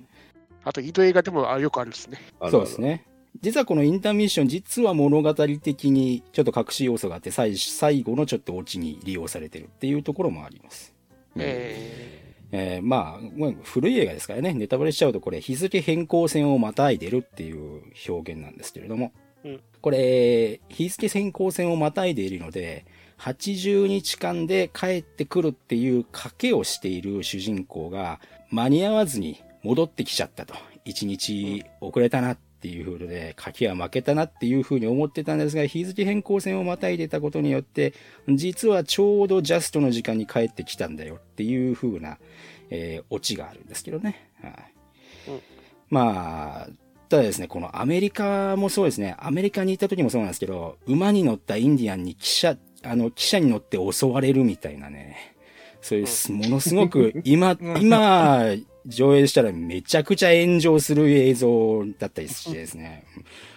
あと、インド映画でもあよくあるですね。そうです。ね。実はこのインターミッション、実は物語的にちょっと隠し要素があって、最最後のちょっとオチに利用されてるっていうところもあります。ええーまあ、まあ古い映画ですからね、ネタバレしちゃうとこれ日付変更線をまたいでるっていう表現なんですけれども、うん。これ、日付変更線をまたいでいるので、80日間で帰ってくるっていう賭けをしている主人公が間に合わずに戻ってきちゃったと。1日遅れたなっていう風で、賭けは負けたなっていう風に思ってたんですが、日付変更線をまたいでたことによって、実はちょうどジャストの時間に帰ってきたんだよっていう風な、えーオチがあるんですけどね。はい。うん。まあ、ただですね、このアメリカもそうですね、アメリカに行った時もそうなんですけど、馬に乗ったインディアンに汽車、あの、汽車に乗って襲われるみたいなね、そういうす、ものすごく、今、今、上映したらめちゃくちゃ炎上する映像だったりしてですね、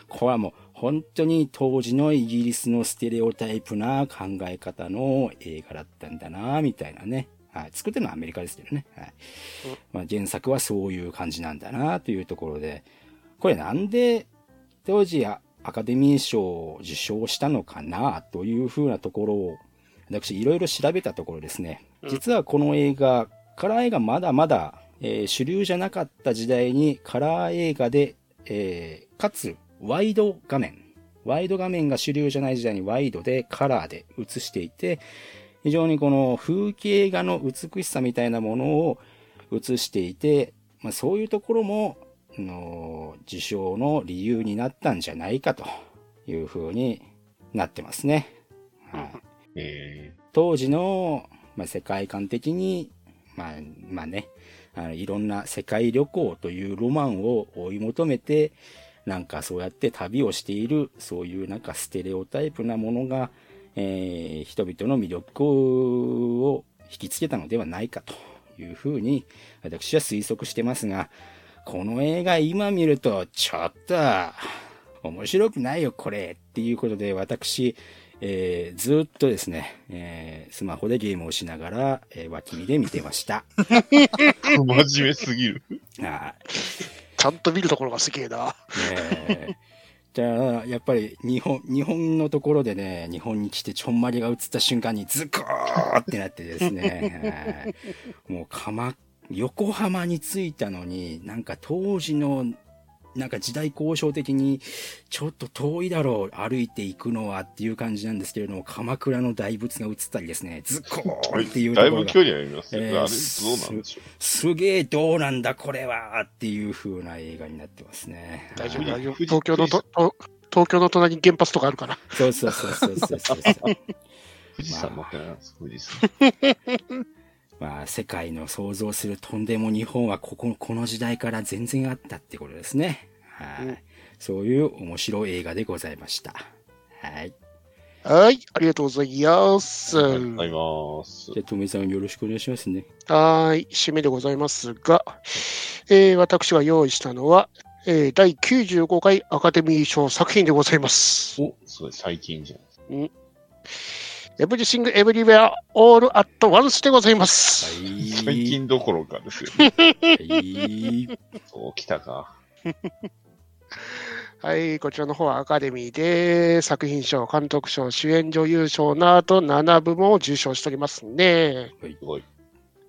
これはもう本当に当時のイギリスのステレオタイプな考え方の映画だったんだな、みたいなね。はい。作ってるのはアメリカですけどね。はい。まあ、原作はそういう感じなんだな、というところで、これなんで当時アカデミー賞を受賞したのかな、というふうなところを、私いろいろ調べたところですね、実はこの映画、カラー映画まだまだ、えー主流じゃなかった時代にカラー映画で、えーかつワイド画面、ワイド画面が主流じゃない時代にワイドでカラーで映していて、非常にこの風景画の美しさみたいなものを映していて、まあ、そういうところも、あの受賞の理由になったんじゃないかというふうになってますね。はい。え当時の、まあ、世界観的に、まあ、まあね、あのいろんな世界旅行というロマンを追い求めて、なんかそうやって旅をしている、そういうなんかステレオタイプなものが、えー人々の魅力を引きつけたのではないかというふうに私は推測してますが、この映画今見ると、ちょっと、面白くないよこれっていうことで私、えーずっとですね、えースマホでゲームをしながら、えー脇見で見てました。ー、真面目すぎる。はいちゃんと見るところがすげえな。ねえじゃあ、やっぱり日本、日本のところでね、日本に来てちょんまりが映った瞬間にズコーってなってですね、はいもう鎌、横浜に着いたのに、なんか当時の、なんか時代交渉的に、ちょっと遠いだろう、歩いていくのはっていう感じなんですけれども、鎌倉の大仏が映ったりですね、ズコーっていうところが。だいぶ距離ありますね。えーあれ、どうなんでしょう？すげえどうなんだこれはっていう風な映画になってますね。大丈夫、はい大丈夫？東京のと、と東京の隣に原発とかあるから。そうそうそうそうそうそう。富士山乗ってないです、富士山。まあ、世界の想像するとんでも日本はここ、この時代から全然あったってことですね。はい。うんそういう面白い映画でございました。はい。はい、ありがとうございます。ありがとうございますじ。ゃあ、とめさんよろしくお願いしますね。はい、締めでございますが、えー私が用意したのは、えー第95回アカデミー賞作品でございます。お、すごい、最近じゃん。エブリシング・エブリウェア・オール・アット・ワンスでございます。はい。最近どころかですよ、ね。はい。そう、来たか。はい、こちらの方はアカデミーで作品賞、監督賞、主演女優賞など7部門を受賞しておりますね。すごい。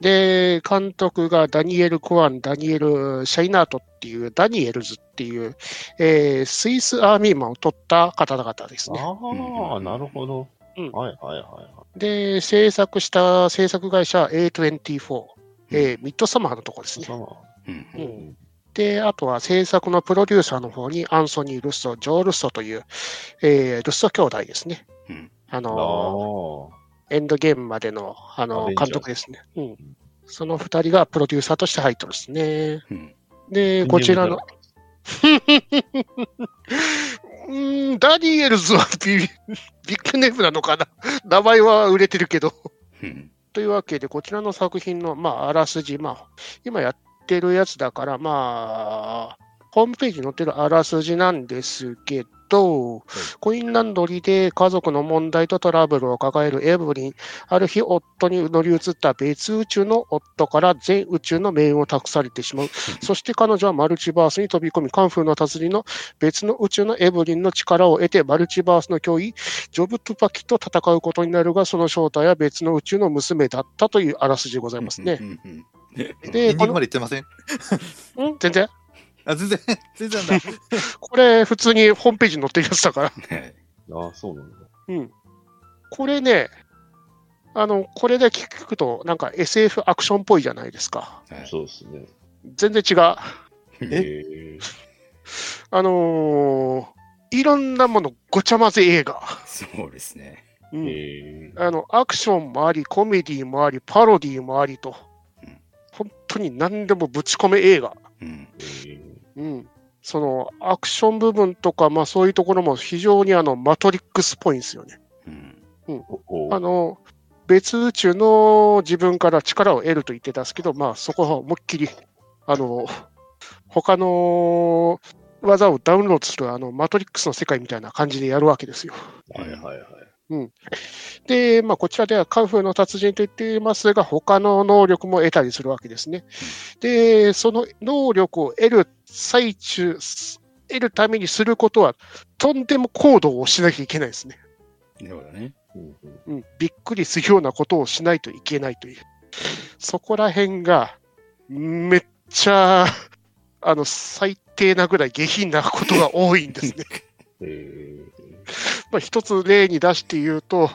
で、監督がダニエル・コアン、ダニエル・シャイナートっていう、ダニエルズっていう、えースイスアーミーマンを取った方々ですね。ああ、なるほど。うんはいはいはいはで、制作した制作会社 A24、えーミッドサマーのとこですい。ね。そううんうなんんで、あとは制作のプロデューサーの方にアンソニー・ルッソ、ジョー・ルッソという、えールッソ兄弟ですね。うんああのあ。エンドゲームまでのあの監督ですね。うん。その二人がプロデューサーとして入ってるんですね。うん。で、こちらの、うーん、ダニエルズはビビッグネームなのかな名前は売れてるけど。うん。というわけで、こちらの作品の、まあ、あらすじ、まあ、今やってるやつだから、まあ、ホームページに載ってるあらすじなんですけど、コインランドリーで家族の問題とトラブルを抱えるエブリン、ある日夫に乗り移った別宇宙の夫から全宇宙の命運を託されてしまう。そして彼女はマルチバースに飛び込み、カンフーの達人の別の宇宙のエブリンの力を得て、マルチバースの脅威、ジョブ・トゥパキと戦うことになるが、その正体は別の宇宙の娘だったというあらすじでございますね。で、このンディングまで言ってませんん？全然？あ、全然、全然だ。これ、普通にホームページに載ってるやつだから。は いああ、そうなんだ。うん。これね、あの、これで聞くと、なんか SF アクションっぽいじゃないですか。はいそうですね。全然違う。ええあのーいろんなものごちゃ混ぜ映画。そうですね。うんええあの、アクションもあり、コメディもあり、パロディもありとうん、本当に何でもぶち込め映画。うん。えうん。その、アクション部分とか、まあそういうところも非常にあの、マトリックスっぽいんですよね。うん。あの、別宇宙の自分から力を得ると言ってたんですけど、まあそこは思いっきり、あの、他の技をダウンロードするあの、マトリックスの世界みたいな感じでやるわけですよ。はいはいはい。で、まあ、こちらではカンフーの達人と言っていますが、他の能力も得たりするわけですね。で、その能力を得る最中、得るためにすることは、とんでも行動をしなきゃいけないですね。なるほどね。うんうんうん、びっくりするようなことをしないといけないという。そこら辺が、めっちゃ、あの、最低なぐらい下品なことが多いんですね。え まあ、一つ例に出して言うと、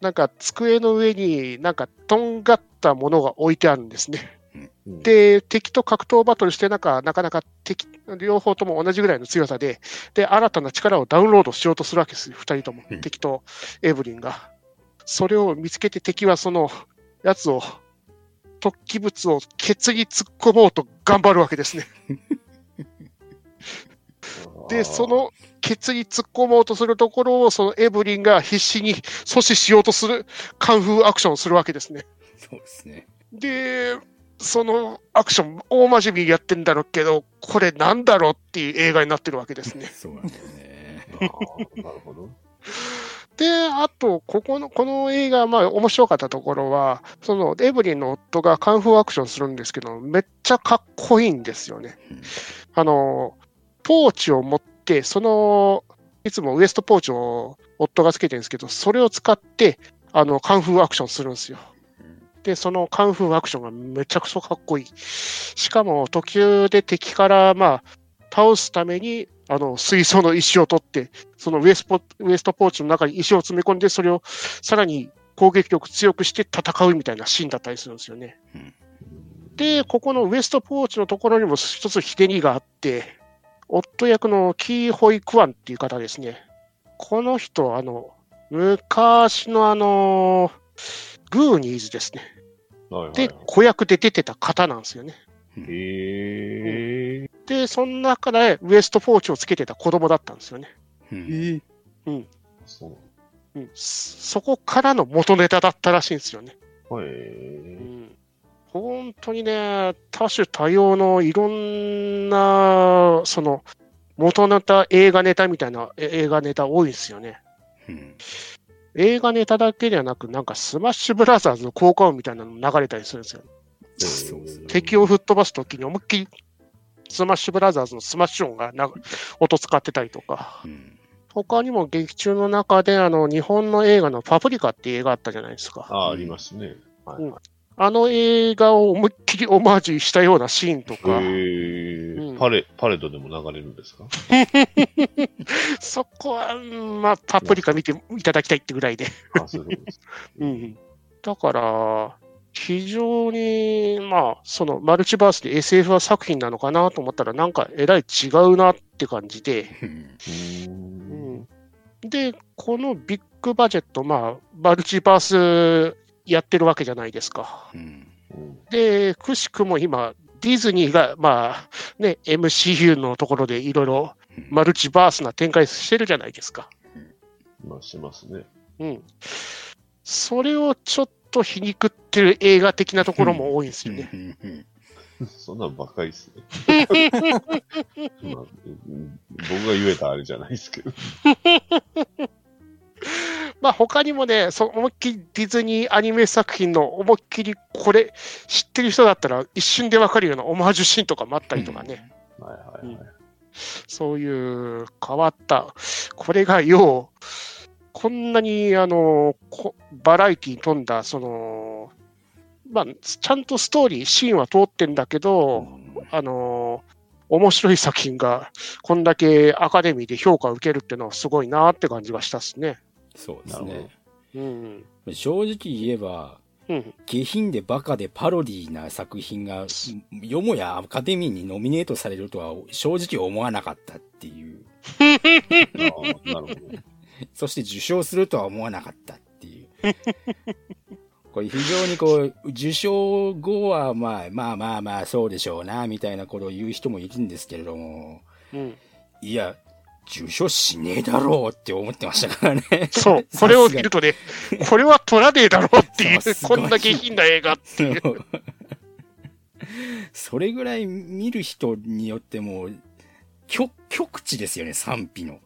なんか机の上になんかとんがったものが置いてあるんですね。うんで、敵と格闘バトルしてなんか、なかなか敵、両方とも同じぐらいの強さで、で、新たな力をダウンロードしようとするわけですよ、二人ともうん。敵とエブリンが。それを見つけて敵はそのやつを、突起物をケツに突っ込もうと頑張るわけですね。で、そ、のケツに突っ込もうとするところを、そのエブリンが必死に阻止しようとするカンフーアクションをするわけですね。そうですね。で、そのアクション、大真面目にやってんだろうけど、これなんだろうっていう映画になってるわけですね。そうなんだよね。なるほど。で、あと、ここの、この映画、まあ、面白かったところは、その、エブリンの夫がカンフーアクションするんですけど、めっちゃかっこいいんですよね。うんあの、ポーチを持って、その、いつもウエストポーチを夫がつけてるんですけど、それを使って、あの、カンフーアクションするんですよ。で、そのカンフーアクションがめちゃくちゃかっこいい。しかも、途中で敵から、まあ、倒すために、あの、水槽の石を取って、そのウエスポウエストポーチの中に石を詰め込んで、それをさらに攻撃力強くして戦うみたいなシーンだったりするんですよね。で、ここのウエストポーチのところにも一つひねりがあって、夫役のキー・ホイ・クワンっていう方ですね。この人、あの、昔のあの、グーニーズですね。はいはいで、子役で出てた方なんですよね。へえ。で、その中でウエストポーチをつけてた子供だったんですよね。うんそう。うん、そこからの元ネタだったらしいんですよね。はい。うん本当にね、多種多様のいろんな、その、元ネタ、映画ネタみたいなえ映画ネタ多いですよね。うん映画ネタだけではなく、なんかスマッシュブラザーズの効果音みたいなの流れたりするんですよ。敵を吹っ飛ばすときに思いっきりスマッシュブラザーズのスマッシュ音がな音使ってたりとか、うん他にも劇中の中であの日本の映画のパプリカっていう映画あったじゃないですか。あ、ありますね。はいうんあの映画を思いっきりオマージュしたようなシーンとか、うん。パレ、パレードでも流れるんですか？そこは、うんまあ、パプリカ見ていただきたいってぐらいで。あ、そうです。うん、だから、非常に、まあ、そのマルチバースで SF 作品なのかなと思ったら、なんかえらい違うなって感じで。うん。で、このビッグバジェット、まあ、マルチバースやってるわけじゃないですか。うん。うんで、くしくも今、ディズニーが、まあ、ね、MCU のところでいろいろマルチバースな展開してるじゃないですか。まあ、しますね。うん。それをちょっと皮肉ってる映画的なところも多いんですよね。うん。うん。そんなんばっかりですね。まあうん。僕が言えたあれじゃないですけど。まあ他にもね、そう思いっきりディズニーアニメ作品の思いっきりこれ知ってる人だったら一瞬でわかるようなオマージュシーンとかもあったりとかね。はいはいはい。そういう変わった。これがよう、こんなにあのこバラエティに富んだ、その、まあ、ちゃんとストーリー、シーンは通ってんだけど、あの面白い作品がこんだけアカデミーで評価を受けるっていうのはすごいなって感じがしたっすね。そうですなるね。うん。正直言えば、うん。下品でバカでパロディーな作品が、よもやアカデミーにノミネートされるとは正直思わなかったっていう。なるほど。そして受賞するとは思わなかったっていう。これ非常にこう、受賞後はまあまあまあまあそうでしょうな、みたいなことを言う人もいるんですけれども、うん。いや、受賞しねえだろうって思ってましたからね。そう、これを見るとね、これは取らねえだろうっていう こんな下品な映画ってい う。それぐらい見る人によっても、極極地ですよね、賛否の。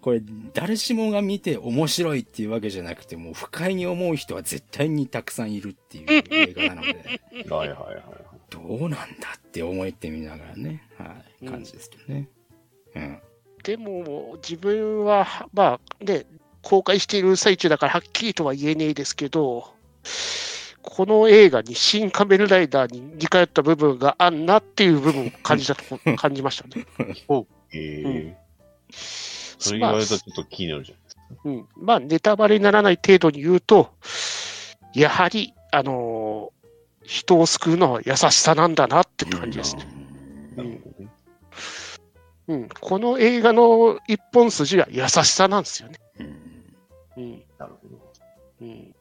これ、誰しもが見て面白いっていうわけじゃなくて、もう不快に思う人は絶対にたくさんいるっていう映画なので、はいはいはい。どうなんだって思ってみながらね、はい、感じですけどね。うん。でも、自分は、まあね、公開している最中だからはっきりとは言えねえですけど、この映画に新仮面ライダーに似通った部分があんなっていう部分を感じたとこ、感じましたね。へうんえ。それ言われたらちょっと気になるじゃん。うん、まあ、ネタバレにならない程度に言うと、やはりあのー人を救うのは優しさなんだなって感じですね。なるほどね。うん、この映画の一本筋は優しさなんですよね。うんうんなるほど。うん、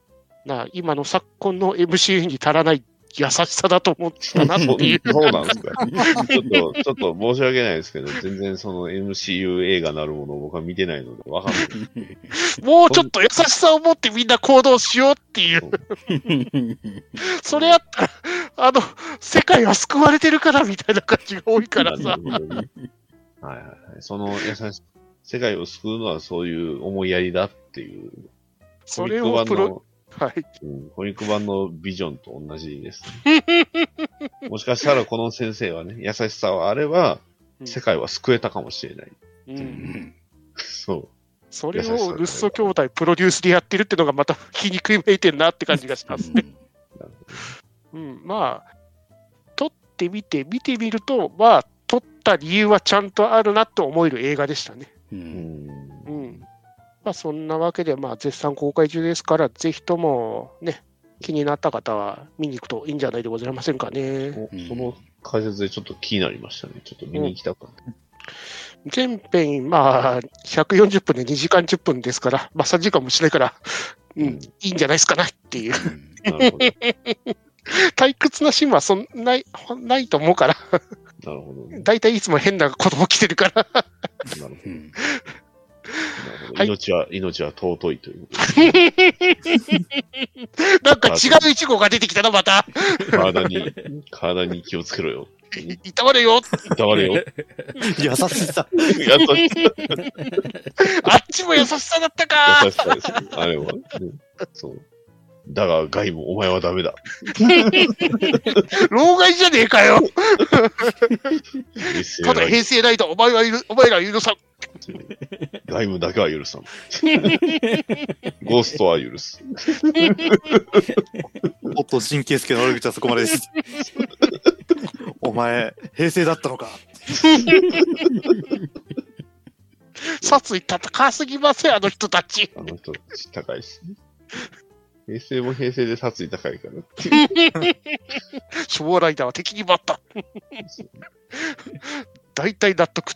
な今の昨今の MCU に足らない優しさだと思ったなってい う。そうなんですか。ちょっと、ちょっと申し訳ないですけど、全然その MCU 映画なるものを僕は見てないので、わかんない。もうちょっと優しさを持ってみんな行動しようっていう。それあったら、あの、世界は救われてるからみたいな感じが多いからさ。はいはいはい。その優し世界を救うのはそういう思いやりだっていう、それをプロ、の、はい。うん、コミック版のビジョンと同じです、ね。もしかしたらこの先生はね、優しさはあれば、世界は救えたかもしれない。う、うんんそう。それをルッソ兄弟プロデュースでやってるってのがまた皮肉めいてんなって感じがしますね。うん、まあ、撮ってみて、見てみると、まあ、撮った理由はちゃんとあるなと思える映画でしたね。うん。まあ、そんなわけで、まあ、絶賛公開中ですから、ぜひともね、気になった方は見に行くといいんじゃないでございませんかね。その解説でちょっと気になりましたね。ちょっと見に行きたかった。全編、まあ、140分で2時間10分ですから、まあ、3時間もしないから、うん、うんいいんじゃないですかなっていう。退屈なシーンはそんないないと思うから、なるほどね。だいたいいつも変な子供来てるから。なるほど。はい命は、命は尊いということで。なんか違うイチゴが出てきたな、また。体に、体に気をつけろよ。いいたわれよ。いたわれよ。優しさ。やっと優あっちも優しさだったか。しさですね。あれは。うんそう。だが、ガイもお前はダメだ。老害じゃねえかよ。ただ平成ライダー、お前は許お前らは許さん。ガイムだけは許さん。ゴーストは許す。おっと、神経助の悪口はそこまでです。お前、平成だったのか。殺意高すぎません、あの人たち。あの人、高いですね。平成も平成で殺意高いから。消防ライダーは敵に回った。大体納得。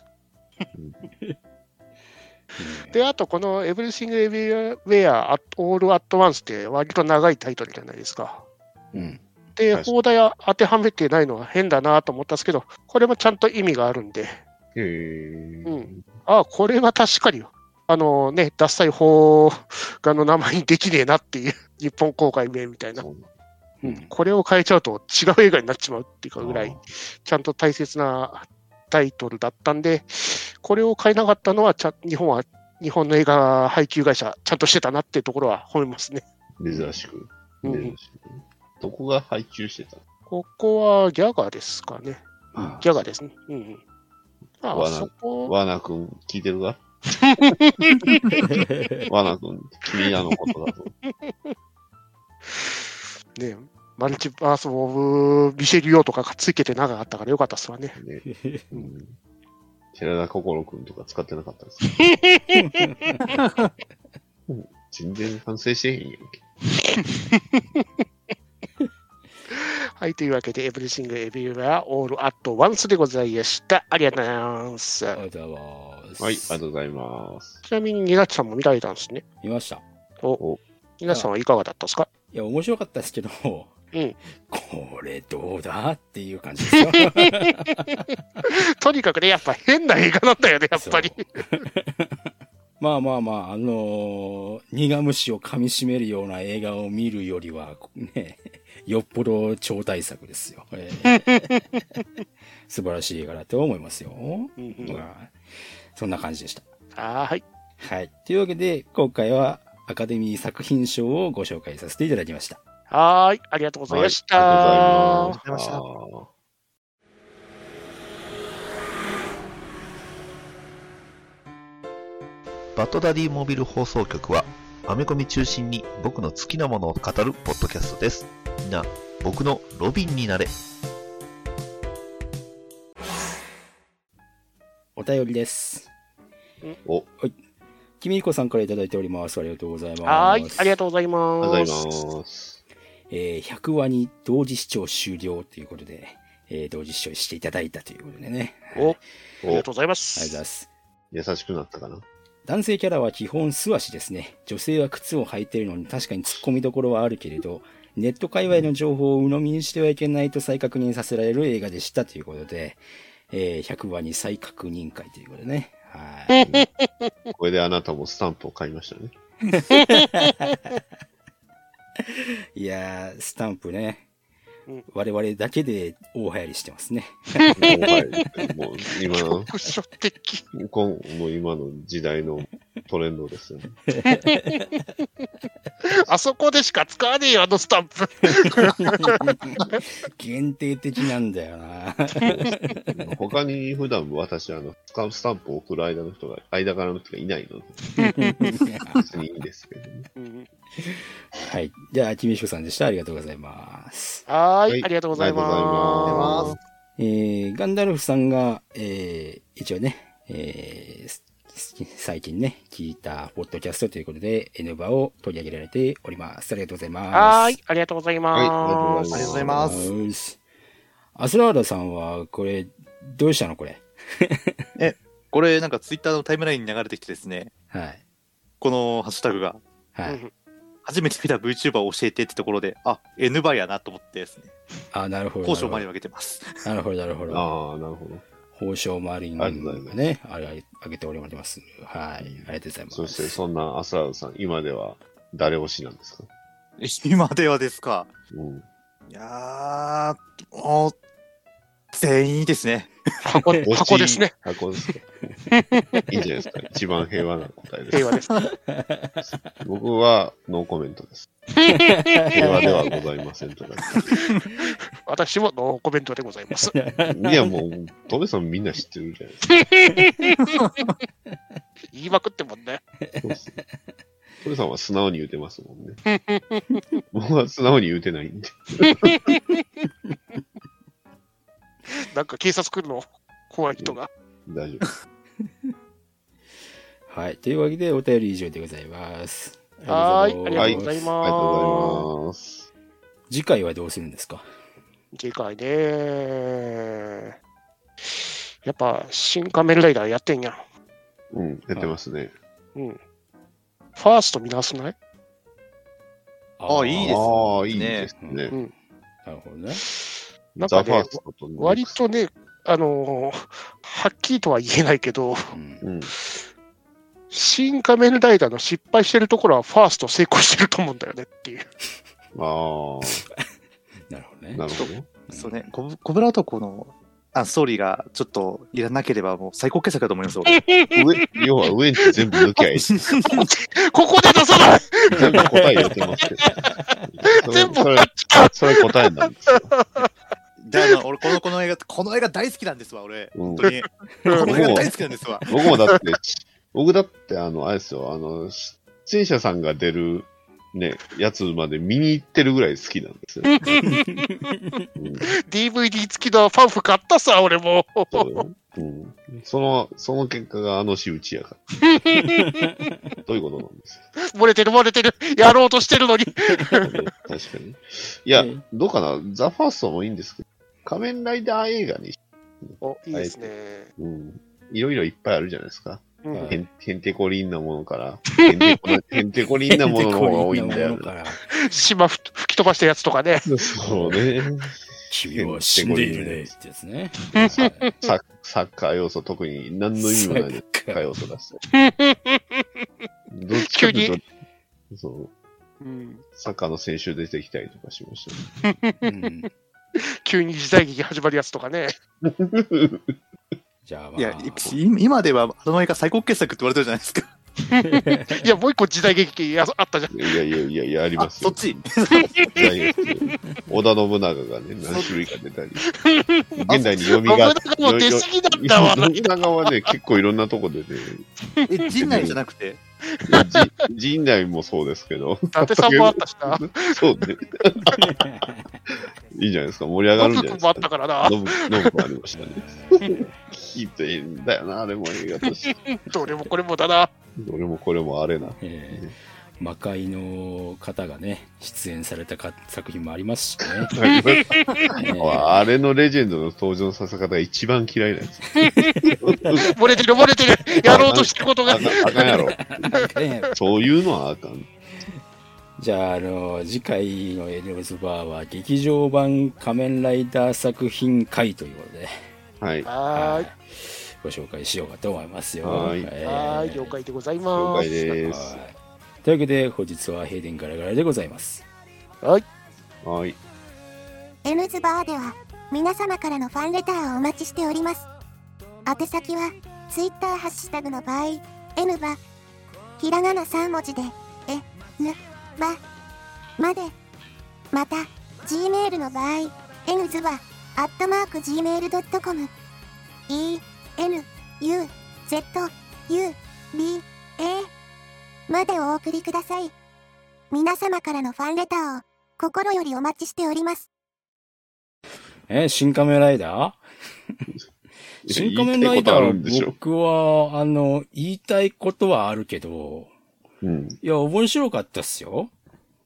で、あとこのエブリシング・エブリウェア・オール・アット・ワンスって割と長いタイトルじゃないですか。うんで、邦題は当てはめてないのは変だなと思ったんですけど、これもちゃんと意味があるんで、へえ。うんああ、これは確かに、あのね、ダッサい邦画の名前にできねえなっていう、日本公開名みたいな。そううんこれを変えちゃうと違う映画になっちまうっていうかぐらあい、ちゃんと大切なタイトルだったんで、これを変えなかったのはちゃ、日本は、日本の映画配給会社、ちゃんとしてたなっていうところは褒めますね。珍しく。うん珍しく。どこが配給してたの？ここはギャガですかね。あギャガですね。うんうん。まあ、わなそこ、ワーナー君、聞いてるか？ワーナー君、君らのことだと。ね、マルチバース・オブ・ミシェル・ヨーとかがついてて長かったからよかったっすわね。ね。うん。寺田心君とか使ってなかったですかうん全然反省してへんやんけ。はい、というわけで、エブリシング・エビューはオール・アット・ワンスでございました。ありがとうございます。ありがとうございます。はい、ありがとうございます。ちなみに、ニナッチさんも見られたんですね。見ました。お、ニナッチさんはいかがだったですか？いや、面白かったですけど、うんこれどうだっていう感じですよ。とにかくね、やっぱ変な映画なんだよね、やっぱり。まあまあまあ、あのー苦虫を噛み締めるような映画を見るよりは、ね、よっぽど超大作ですよ。えー 素晴らしい映画だと思いますよ。うんうんまあそんな感じでした。はい。はい。というわけで、今回はアカデミー作品賞をご紹介させていただきました。はーい。ありがとうございました。はい、ありがとうございあます。バッドダディモビル放送局は、アメコミ中心に僕の好きなものを語るポッドキャストです。みんな、僕のロビンになれ。お便りです。お、きみひこさんからいただいております。ありがとうございます。はーい。ありがとうございありがとうごます。ざいます。ええー100話に同時視聴終了ということで、えー同時視聴していただいたということでね。はいおありがとうありがとうございまごす。ざいます。優しくなったかな？男性キャラは基本素足ですね。女性は靴を履いているのに確かに突っ込みどころはあるけれど、ネット界隈の情報を鵜呑みにしてはいけないと再確認させられる映画でしたということで、えー100話に再確認会ということでね。はい。これであなたもスタンプを買いましたね。いやー、スタンプねうん。我々だけで大流行りしてますね。もうはいもう今の、局所的。もう今の時代のトレンドですよね。あそこでしか使わねえよ、あのスタンプ。限定的なんだよな。他に普段私、あの、スカスタンプを送る間の人が、間柄の人がいないので、別にいいんですけどね。うんはい。じゃあ、きみしこさんでした。ありがとうございます。はーい、はいありがとうございありがとうございま。ますえー、ガンダルフさんが、えー、一応ね、えー、す最近ね、聞いたポッドキャストということで、N バを取り上げられております。ありがとうございます。はーい、ありがとうございはいありがとうます。ございますありがとうございます。す。アスラーダさんは、これ、どうしたのこれ？これなんかツイッターのタイムラインに流れてきてですね、はい。このハッシュタグが、はい。うん初めて見た VTuber を教えてってところで、あ、N バやなと思ってですね、あ、なるほど。交渉前に分けてます。なるほど、なるほど。ああ、なるほど。宝章マリンがね、あれ、あげております。はい。ありがとうございます。そして、そんなアスラードさん、今では誰推しなんですか？今ではですか？うん。いやー、もう、全員いいですね。箱、箱ですね。。箱ですか。いいんじゃないですか。一番平和な答えです。平和です。僕はノーコメントです。平和ではございませんとか。私もノーコメントでございます。いや、もう、トメさんみんな知ってるじゃないですか。言いまくってもんね。そうっすねトメさんは素直に言うてますもんね。僕は素直に言うてないんで。なんか警察来るの怖い人が。大丈夫。はい。というわけで、お便り以上でございます。はーい、ありがあとうございまます。次回はどうするんですか？す。次回ね。やっぱ、新仮面ライダーやってんやん。うん、やってますね。うん。ファースト見直すない？あいいですああ、いいですね。うん。なるほどね。ザ・なんかね割とね、あのーはっきりとは言えないけど、うん。うん。新仮面ライダーの失敗してるところはファースト成功してると思うんだよねっていう。あ なるほどねあ、。なるほど。そうね、コブコブラ男のあストーリーがちょっといらなければもう最高傑作だと思います、俺。上、要は上に全部抜きゃいい。ここで出さない全部答え入れてますけど。それ全部それ、それ答えなんですよ。で、あの、俺、この、この映画、この映画大好きなんですわ、俺。うん本当に。この映画大好きなんですわ。僕もだって、僕だって、あの、あれですよ、あの、出演者さんが出る、ね、やつまで見に行ってるぐらい好きなんですよ。うん DVD 付きのパンフ買ったさ、俺も。そうようん、その、その結果があの仕打ちやから。どういうことなんです？漏れてる漏れてる。やろうとしてるのに。確かに。いやうん、どうかな、ザ・ファーストもいいんですけど、仮面ライダー映画に、お、いいですね。うん、いろいろいっぱいあるじゃないですか。うんへんへんてこりんなものから、へんてこな へんてこりんなものの方が多いんだよ。島ふ吹き飛ばしたやつとかね。そうね。君は死んでいるね。ってやつね。ササッカー要素、特に何の意味もないでサッカー要素出して。どっちかというと、そう、うんサッカーの選手出てきたりとかしましたね。う ん急に時代劇始まるやつとかね。じゃあ、まあ、いや、い今では、あの映画最高傑作って言われてるじゃないですか。いや、もう一個時代劇やあったじゃん。いやいやいやいや、ありあ、ますよ。そっち。織田信長がね、何種類か出たり。現代に読み信が。長も出過ぎだったわ。信長はね、結構いろんなとこでね、え、陣内じゃなくて？じ陣内もそうですけど、伊達さんもあったしな。そうね。いいじゃないですか、盛り上がるんじゃないですかノブ君もあっ。たからな。ノブ、ノブありましたね。聞いていいんだよな、あれも映画として。どれもこれもだな。どれもこれもあれな。えー魔界の方がね、出演されたか作品もありますしね。えー あれのレジェンドの登場させ方が一番嫌いなやつ。漏れてる漏れてるやろうとしたことがあ。かんやろ。そういうのはあかん。じゃあ、あの、次回のエルズバーは劇場版仮面ライダー作品会ということで、はい。はーい。ご紹介しようかと思いますよ。はい了解でござい了解ます。です。はいというわけで、本日は閉店ガラガラでございます。はい。はい。N ズバーでは皆様からのファンレターをお待ちしております。宛先は Twitter ハッシュタグの場合 N バひらがな3文字でえぬばまでまた Gmail の場合 N ズバアットマーク Gmail.com E N U Z U B A までお送りください。皆様からのファンレターを心よりお待ちしております。えー新仮面ライダー？新仮面ライダー、ょ？僕は、あの、言いたいことはあるけど、うん。いや、面白かったっすよ。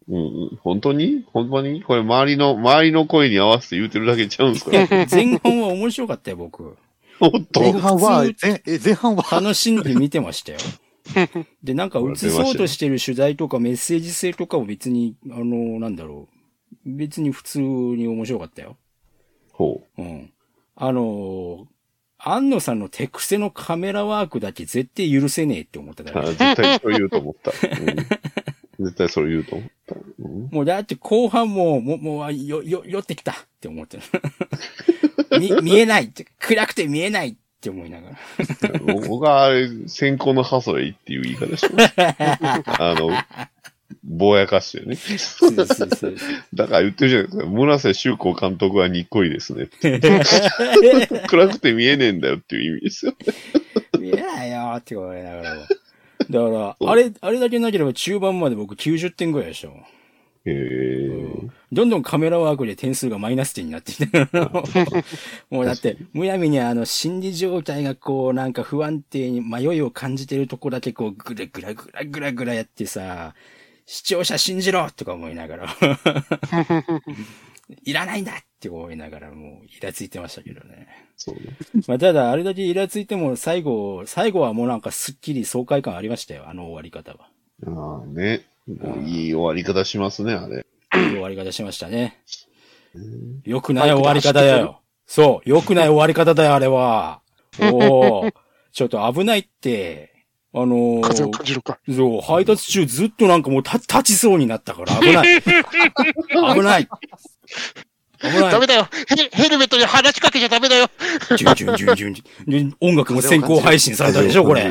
うんうん。本当に？本当に？これ周りの、周りの声に合わせて言うてるだけちゃうんすか？前半は面白かったよ、僕。本当前半は前半は、楽しんで見てましたよ。で、なんか映そうとしてる主題とかメッセージ性とかも別に、あの、なんだろう。別に普通に面白かったよ。ほうん。あの、安野さんの手癖のカメラワークだけ絶対許せねえって思ったから。絶対それ言うと思った。うん、絶対それ言うと思った。うん、もうだって後半も、もう、もう、よ、よ、寄ってきたって思ってる。見、見えないって、暗くて見えないって思いながら。僕はあれ、先行のハソレイっていう言い方します。あの、ぼやかしてね。そうそうそうだから言ってるじゃないですか。村瀬修子監督はにっこいですね。暗くて見えねえんだよっていう意味ですよ。見えないよって思いながらも。だから、あれ、あれだけなければ中盤まで僕90点ぐらいでしょ。どんどんカメラワークで点数がマイナス点になってきて。もうだって、むやみにあの心理状態がこうなんか不安定に迷いを感じてるとこだけこうぐらぐらぐらぐらぐらやってさ、視聴者信じろとか思いながら。いらないんだって思いながらもうイラついてましたけどね。そうね。まあただあれだけイラついても最後、最後はもうなんかすっきり爽快感ありましたよ、あの終わり方は。ああね。もういい終わり方しますね、あれ。いい終わり方しましたね。良くない終わり方だよ。そう、良くない終わり方だよ、あれは。おお、ちょっと危ないって。あの風をー、感じるか。そう、配達中ずっとなんかもう立立ちそうになったから危ない。危ない。ダメだよヘ。ヘルメットに話しかけちゃダメだよ。ジュンジュンジュンジュンジュンで音楽も先行配信されたでしょ、これ。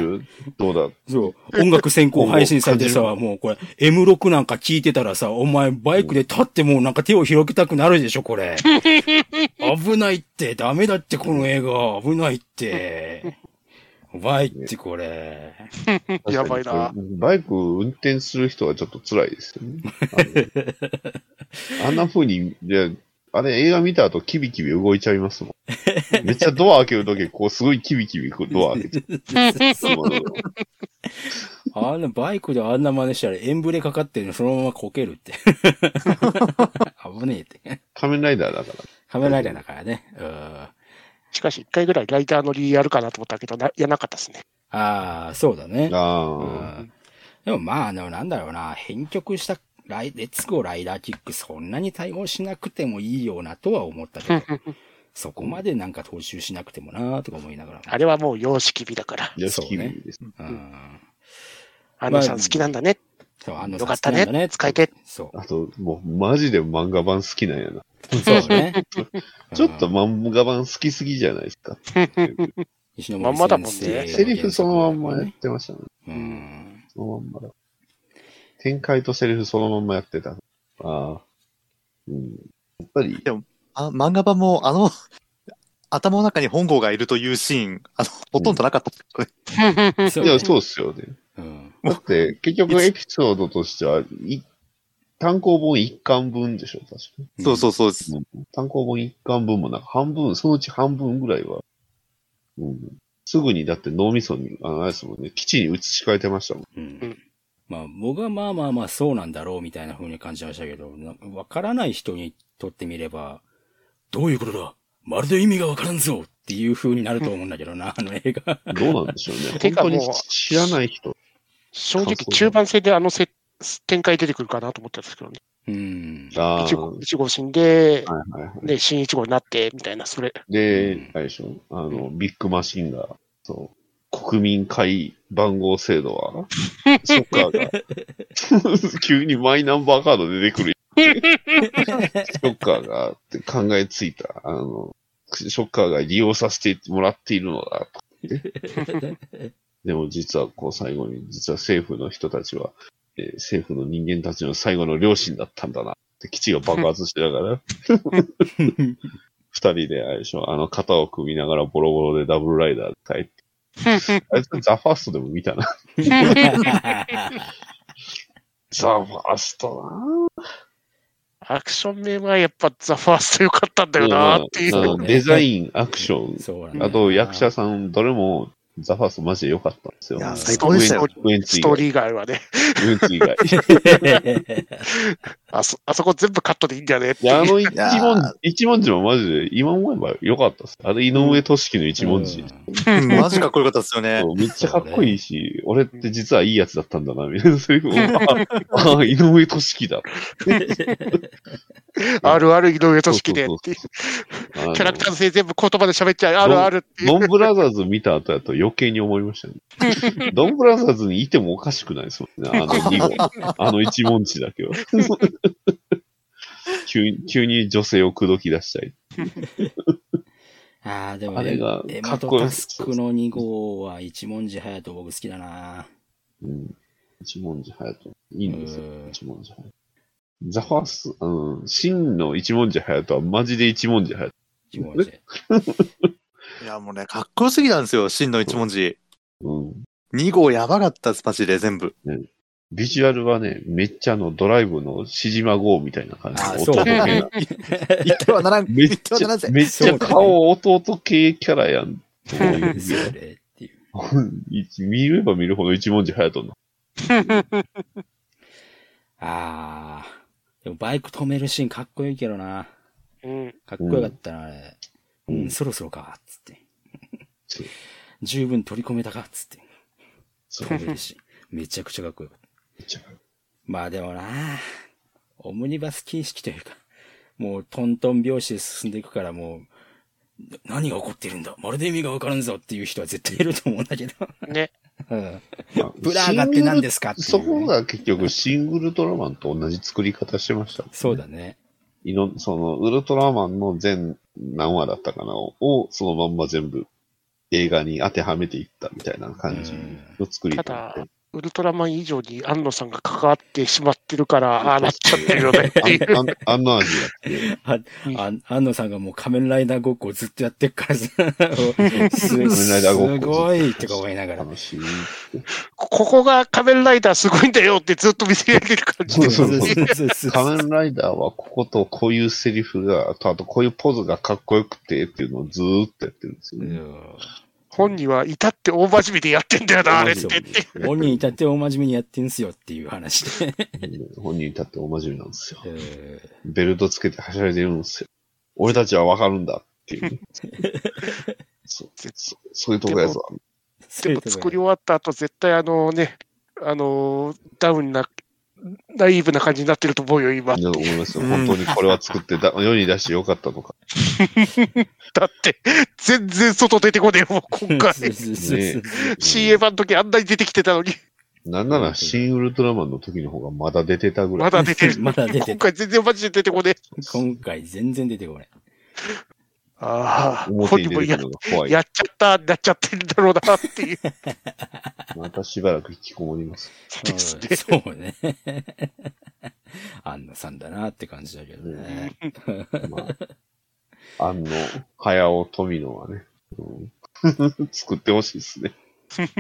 どうだそう。音楽先行配信されてさ、もうこれ、M6 なんか聞いてたらさ、お前バイクで立ってもうなんか手を広げたくなるでしょ、これ。危ないって、ダメだって、この映画。危ないって。やばいって、これ。やばいな。バイク運転する人はちょっと辛いですよね。あんな風に、であれ映画見た後キビキビ動いちゃいますもん。めっちゃドア開けるとき、こうすごいキビキビドア開けて。あんなバイクであんな真似したらエンブレかかってるのそのままこけるって。危ねえって。仮面ライダーだから。カメライダーだからね。うん。しかし、一回ぐらいライター乗りやるかなと思ったけど、なやなかったですね。ああ、そうだね。うあんでもまあ、あの、なんだろうな、編曲したライ、レッツゴーライダーキックそんなに対応しなくてもいいよなとは思ったけど、そこまでなんか踏襲しなくてもなとか思いながら。あれはもう様式美だから。あ。よし、キそうねビです。うん。あのさん好きなんだね。そう、あのよかったね好きなんだ使いて。そう。あと、もうマジで漫画版好きなんやな。そうね。ちょっとうん漫画版好きすぎじゃないですか。まんまだもんねセリフそのまんまやってましたね。うん。そのまんまだ。展開とセリフそのまんまやってた。ああ。うん。やっぱり、あ漫画版も、あの、頭の中に本郷がいるというシーン、あの、ほとんどなかったういや、そうっすよね。うん。だって、結局エピソードとしては、い単行本一巻分でしょ、確かに。そうそうそうです。単行本一巻分もなんか半分、そのうち半分ぐらいは、うん。すぐにだって脳みそに、あの、あれですもんね、基地に移し替えてましたもん。うん。まあ、僕はまあまあまあそうなんだろうみたいな風に感じましたけど、なわからない人にとってみれば、どういうことだ？まるで意味がわからんぞっていう風になると思うんだけどな、あの映画。どうなんでしょうね。てか本当にもう知らない人。正直、中盤戦であのせ展開出てくるかなと思ったんですけどね。うん。あ一号、一号死んで、はいはいはい。で、新一号になって、みたいな、それ。で、あれでしょ、あの、ビッグマシンが、そう、国民会番号制度は、ショッカーが、急にマイナンバーカード出てくる。ショッカーがって考えついた、あの、ショッカーが利用させてもらっているのだ、とでも実はこう最後に、実は政府の人たちは、えー政府の人間たちの最後の両親だったんだな。って基地が爆発してながら、二人であれでしょ、あの肩を組みながらボロボロでダブルライダーで帰って。あいつザ・ファーストでも見たな。ザ・ファーストアクション面はやっぱザ・ファースト良かったんだよななっていうんう。そうねデザイン、アクション、あと役者さん、どれもザ・ファーストマジで良かったんですよ。いや最高でしたよ。ストーリー以外はね。ウエンツ以外。あそ、あそこ全部カットでいいんだよねっていや、あいう。の一文、一文字もマジで、今思えば良かったです。あれ、井上俊樹の一文字。うんマジかっこよかったですよね。そうめっちゃかっこいいし、俺って実はいいやつだったんだな、みたいなセリフを、あ あ、井上俊樹だ。あるある井上俊樹でってキャラクター性全部言葉で喋っちゃう。あるあるっていう。ドンブラザーズ見た後だと余計に思いましたね。ドンブラザーズにいてもおかしくないですもんね。あの2語。あの一文字だけは。急に、急に女性を口説き出したい。ああ、でも、あれがエかっこよマとタスクの2号は一文字隼人僕好きだな。うん。一文字隼人。いいんですようん。一文字隼人。ザファースト、うん。真の一文字隼人はマジで一文字隼一文字。いや、もうね、かっこよすぎたんですよ、真の一文字。人。うん。2号やばかったです、マジで、全部。ビジュアルはね、めっちゃあのドライブのシジマ号みたいな感じのあそう弟系な。言ってはならん、めっちゃならんぜ、。めっちゃ顔弟系キャラやん。それっていう。一 見れば見るほど一文字隼人の。ああ。でもバイク止めるシーンかっこいいけどな。うん。かっこよかったな、あれ。う、うんんそろそろか、つってそう。十分取り込めたか、つって。そう止めちゃくちゃかっこよかった。まあでもな、オムニバス形式というか、もうトントン拍子で進んでいくからもう、な何が起こってるんだ？まるで意味がわからんぞっていう人は絶対いると思うんだけど。ね。うんまあブラーガって何ですかっていうねそこが結局シングルトラマンと同じ作り方してました、そうだね。いろんその、ウルトラマンの全何話だったかなを、そのまんま全部映画に当てはめていったみたいな感じの作りた方でだ、ウルトラマン以上に安野さんが関わってしまってるから、ああなっちゃってるよね っていう。あん、あんあんの味がって、あ、あ安野さんがもう仮面ライダーごっこをずっとやってっからさ、すごいってか思いながら。ここが仮面ライダーすごいんだよってずっと見せ上げる感じで。そうそうそ仮面ライダーはこことこういうセリフが、あとあとこういうポーズがかっこよくてっていうのをずーっとやってるんですよね。うん本人は至って大真面目でやってんだよな、あれってって。本人至って大真面目にやってんすよっていう話で。本人に至って大真面目なんですよ。えベルトつけてはしゃいでるんですよ。俺たちはわかるんだっていう ね。そうそそういうとこやぞ。ーでも作り終わった後、絶対あのね、あのーダウンな、ナイーブな感じになってると思うよ、今。いや思いますよ。うん本当にこれは作ってだ世に出してよかったのか。だって、全然外出てこねえもん、今回。CA 版の時あんなに出てきてたのに、なんなら、シン・ウルトラマンの時の方がまだ出てたぐらい。まだ出てる。まだ出て今回全然マジで出てこねえ。今回全然出てこない。ああ、本人もや。やっちゃった、なっちゃってるんだろうなっていう。またしばらく引きこもります。ですねうんそうね。安野さんだなって感じだけどね。まあ、あの、早尾富野はね、うん 作ってほしいですね。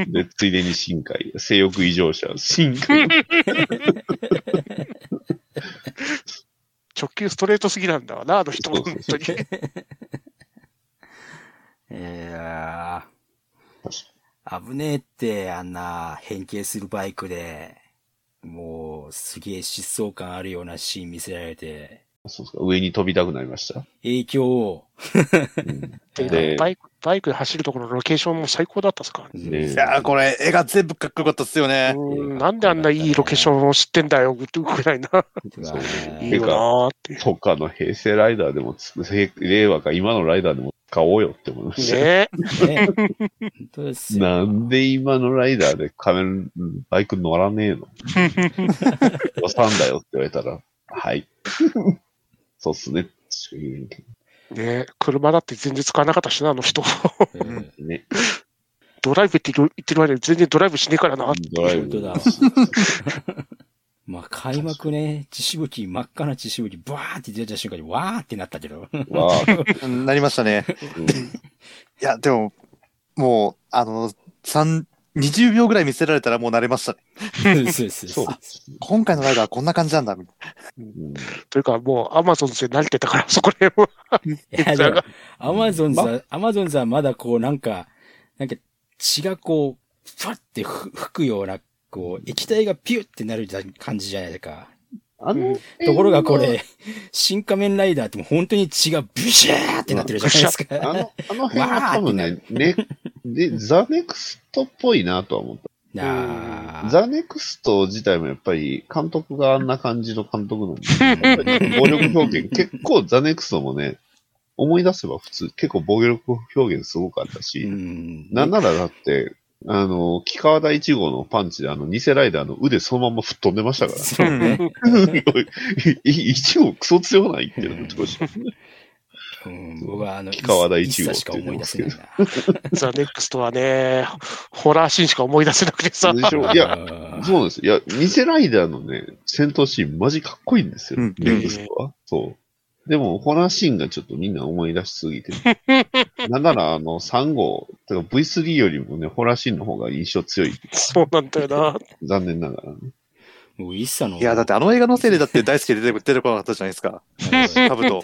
で、ついでに深海、性欲異常者、深海。直球ストレートすぎなんだわな、あの人も本当に。いや確ー、危ねえって、あんな変形するバイクで、もう、すげえ疾走感あるようなシーン見せられて、そうですか。上に飛びたくなりました？影響を、うんで、バイク、バイクで走るところのロケーションも最高だったっすか？らね。ねいやーこれ、絵が全部かっこよかったっすよね。うんなんであんないいロケーションを知ってんだよ、ぐらいな。そういいよなーって。とかの平成ライダーでも令和か今のライダーでも使おうよって思いました。ねね。本当ですよ。なんで今のライダーで仮面、バイク乗らねえの？予算だよって言われたら、はい。そうっすね。ね車だって全然使わなかったしな、あの人。うんどね。ドライブって言ってる間に全然ドライブしねえからな。ドライブだ。まあ、開幕ね、血しぶき、真っ赤な血しぶき、バーって出た瞬間に、わーってなったけど。わあ、なりましたね。うんいや、でも、もう、あの、三20秒ぐらい見せられたらもう慣れましたね。そうそうそう。今回のライダーはこんな感じなんだ、みたいうんというかもうアマゾンで慣れてたから、そこら辺は。いや、でも、アマゾンズ、アマゾンズはまだこう、なんか、なんか血がこう、ふわってふ吹くような、こう、液体がピュってなる感じじゃないですか。あの、ところがこれ、新仮面ライダーってもう本当に血がブシャーってなってるじゃないですか。あの、あの辺は多分ね、ね、で、ザネクストっぽいなとは思った。なあ。ザネクスト自体もやっぱり監督があんな感じの監督なんで、暴力表現、結構ザネクストもね、思い出せば普通、結構暴力表現すごかったうし、ん。なんならだって、あの、木川第一号のパンチであの、偽ライダーの腕そのまま吹っ飛んでましたから。そうね。い一号クソ強ないってなってました。うん、僕はあの、木川第一号しか思い出せないな。ザ・ネクストはね、ホラーシーンしか思い出せなくてさ。でしょいや、うんそうなんです。いや、偽ライダーのね、戦闘シーンマジかっこいいんですよ。うんネクストは。そう。でも、ホラーシーンがちょっとみんな思い出しすぎてる。なんなら、あの、3号、てか V3 よりもね、ホラーシーンの方が印象強い。そうなんだよな。残念ながらね。もう一茶の。な。いや、だってあの映画のせいでだって大好きで出て出てこなかったじゃないですか。カブト。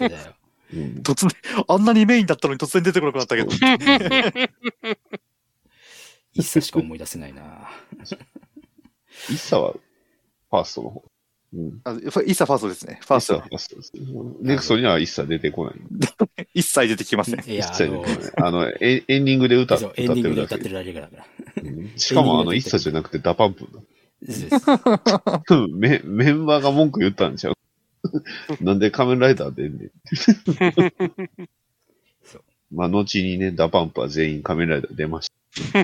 突然、あんなにメインだったのに突然出てこなくなったけど。一茶しか思い出せないな。一茶は、ファーストの方。うん。あファイッサファーストですね。ファーストフ。ァーストです。ネクストには一切出てこない。一切出てきません。一あの切出てこない。あの、エンエンディングで歌そう、歌ってエンディングでるだけ歌ってるだけだから。うんしかも、あの、一茶じゃなくてダパンプだ。メ メンバーが文句言ったんちゃう？なんで仮面ライダー出んねん。そうまあ、後にね、ダパンプは全員仮面ライダー出ました。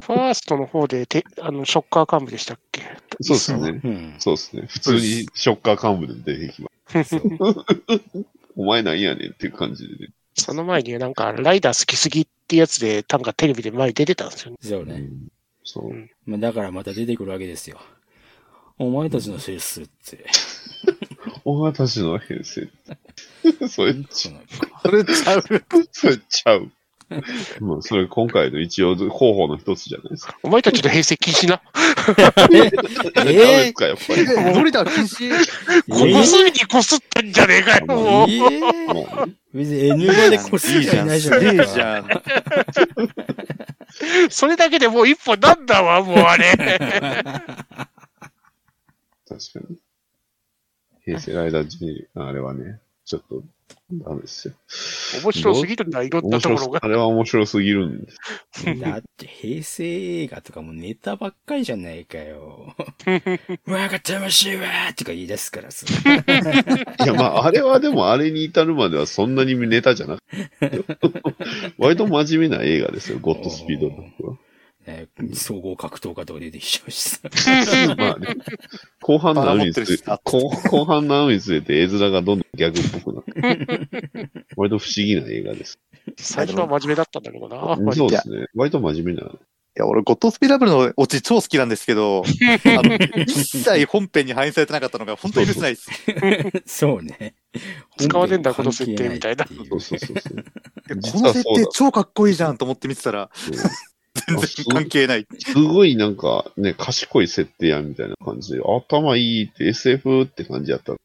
ファーストの方でて、あの、ショッカー幹部でしたっけ？そうですね。うん。そうですね。普通にショッカー幹部で出てきます。お前なんやねんっていう感じでね。その前になんか、ライダー好きすぎってやつで、なんかテレビで前に出てたんですよね。そうね。うんそう。まあ、だからまた出てくるわけですよ。お前たちのせいっすって。お前たちの編成。それ、そのそれちゃう。それちゃう。まあ、それ今回の一応候補の一つじゃないですか。お前たちの平成禁止な？ダメですか、やっぱり。ノリダー禁止？この隅にこすったんじゃねえかよ、もう。ええもうね別に N 語でこすりゃいないじゃすげえないか。じゃん。それだけでもう一本なんだわ、もうあれ。確かに。平成ライダー時あれはね、ちょっと、ダメですよ。面白すぎるんだ、いろんなところが。あれは面白すぎるんです。だって平成映画とかもネタばっかりじゃないかよ。わが魂はとか言い出すからさ。いや、まあ、あれはでも、あれに至るまではそんなにネタじゃなくて、割と真面目な映画ですよ、ゴッドスピードの方は。ね総合格闘家とか出てきちゃうしさ。まあね、後半のにつ後後半のにつれて絵面がどんどんギャグっぽくなって、割と不思議な映画です。最初は真面目だったんだけどな。そうですね。割と真面目な。いや、俺、ゴッドスピラブルのオチ超好きなんですけど、あの、一切本編に反映されてなかったのが本当に許せないです。そうね。使わねえんだこの設定みたいなそうそうそうそう。この設定超かっこいいじゃんと思って見てたら、全然関係ない。すごいなんかね、賢い設定やみたいな感じで、頭いいって SF って感じやった。う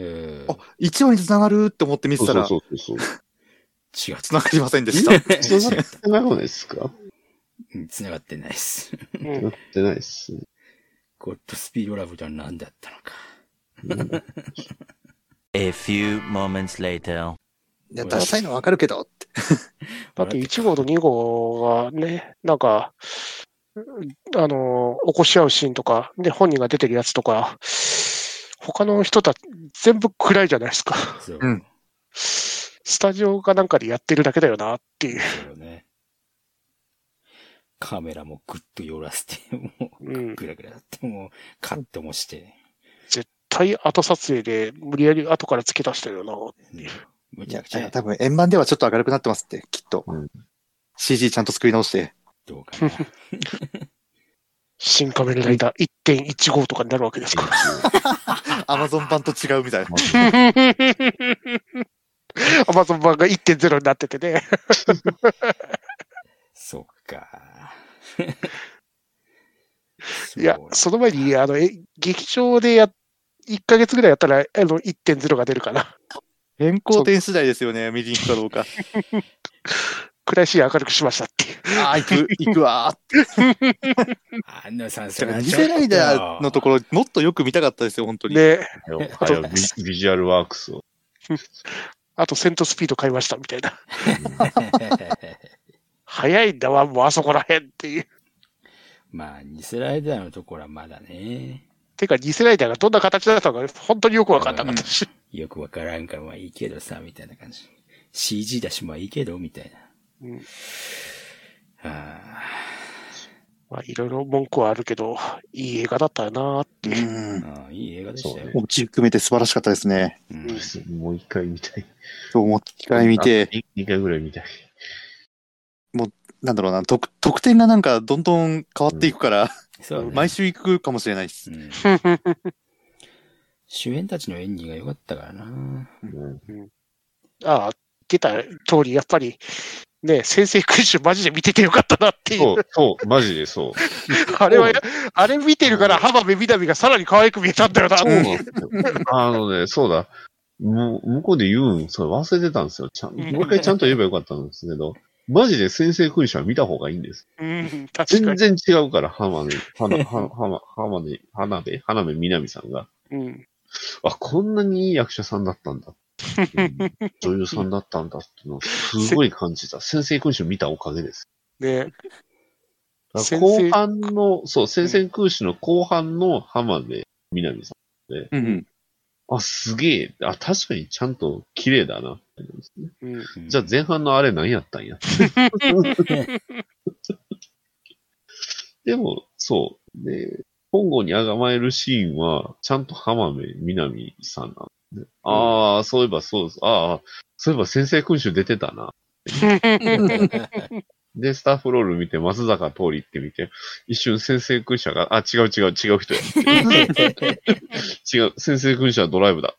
んあ、一話に繋がるって思って見てたら、そうそうそうそう。違う。繋がりませんでした。繋がってないですか？うん繋がってないです。うんなってないっすね。ゴッドスピードラブとは何だったのか。A few moments later. いや、ダサいのはわかるけどって。だって1号と2号がね、なんか、あの、起こし合うシーンとか、で、本人が出てるやつとか、他の人たち全部暗いじゃないですか。そう。うんスタジオかなんかでやってるだけだよなっていう。そうね。カメラもグッと寄らせて、もう、うん。グラグラやって、もう、カットもして、対後撮影で無理やり後から付け出したよな。うんむちゃくちゃ、多分円盤ではちょっと明るくなってますって、きっと。うん CG ちゃんと作り直して。どうかな。新仮面ライダー1.15とかになるわけですから。アマゾン版と違うみたいな。アマゾン版が1.0になっててね。そっか。いやその前に、あの、え劇場でや、1ヶ月ぐらいやったら、あの、1.0が出るかな。変更点次第ですよね、見に行くかどうか。暗いシーン明るくしましたっていう。ああ、行く、行くわーあんなさん、そって。れ次世ライダーのところ、もっとよく見たかったですよ、本当に。で、はよビビジュアルワークスを。あとセントスピード買いましたみたいな。早いんだわ、もうあそこらへんっていう。まあ、偽ライダーのところはまだね、てか、偽ライダーがどんな形だったのか、本当によくわかんなかったし。よくわからんからまあいいけどさ、みたいな感じ。CG だしまあいいけど、みたいな。うんあまあ、いろいろ文句はあるけど、いい映画だったよなってういう。ん。ーあー、いい映画でしたよ。オチ含めて素晴らしかったですね。うんもう一回見たい。今日も機会見て、あ。二回ぐらい見たい。なんだろうな、得得点がなんかどんどん変わっていくから、そうね。毎週行くかもしれないですう。ん 主演たちの演技が良かったからな。うんああ、出た通り、やっぱり、ね、先生君主マジで見ててよかったなっていう。そう、そう、マジでそう。あれは、あれ見てるから浜辺美波がさらに可愛く見えたんだよなってそういう。なんですよ。あのね、そうだ。もう向こうで言うん、それ忘れてたんですよ。ちゃんもう一回ちゃんと言えばよかったんですけど、マジで先生君主は見た方がいいんです。うん、確か全に。然違うから、浜辺、花、花、浜浜辺、花辺、花辺みなみさんが。うん。あ、こんなにいい役者さんだったんだ。う ん女優さんだったんだっていうのをすごい感じた。先生君主見たおかげです。ね、だから先生後半の、そう、先生君主の後半の浜辺みなみさんで、うん。あ、すげえ。あ、確かにちゃんと綺麗だなって思うんですね。うん。うんじゃあ前半のあれ何やったんや？でも、そう。で、本郷にあがまえるシーンは、ちゃんと浜辺美波さんなんで。ああ、そういえばそうです。ああ、そういえば先生君主出てたな。で、スタッフロール見て、松坂通りって見て、一瞬先生君主が、あ、違う違う違う人や。違う、先生君主はドライブだ。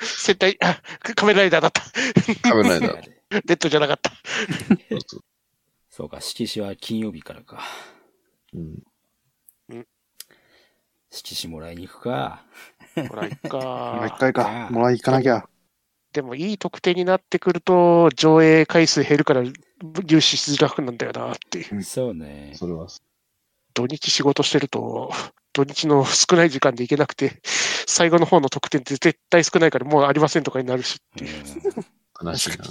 絶対、あ仮面ライダーだった。カメライダー。レッドじゃなかった。そうか、色紙は金曜日からか。うん色紙もらいに行くか。ほら、いっもう一か。回か。もらい行かなきゃ。でも、いい得点になってくると、上映回数減るから、入手しづらくなんだよなっていう。そうね。それは、土日仕事してると、土日の少ない時間で行けなくて、最後の方の得点って絶対少ないからもうありませんとかになるしっていう。うん 悲しいな。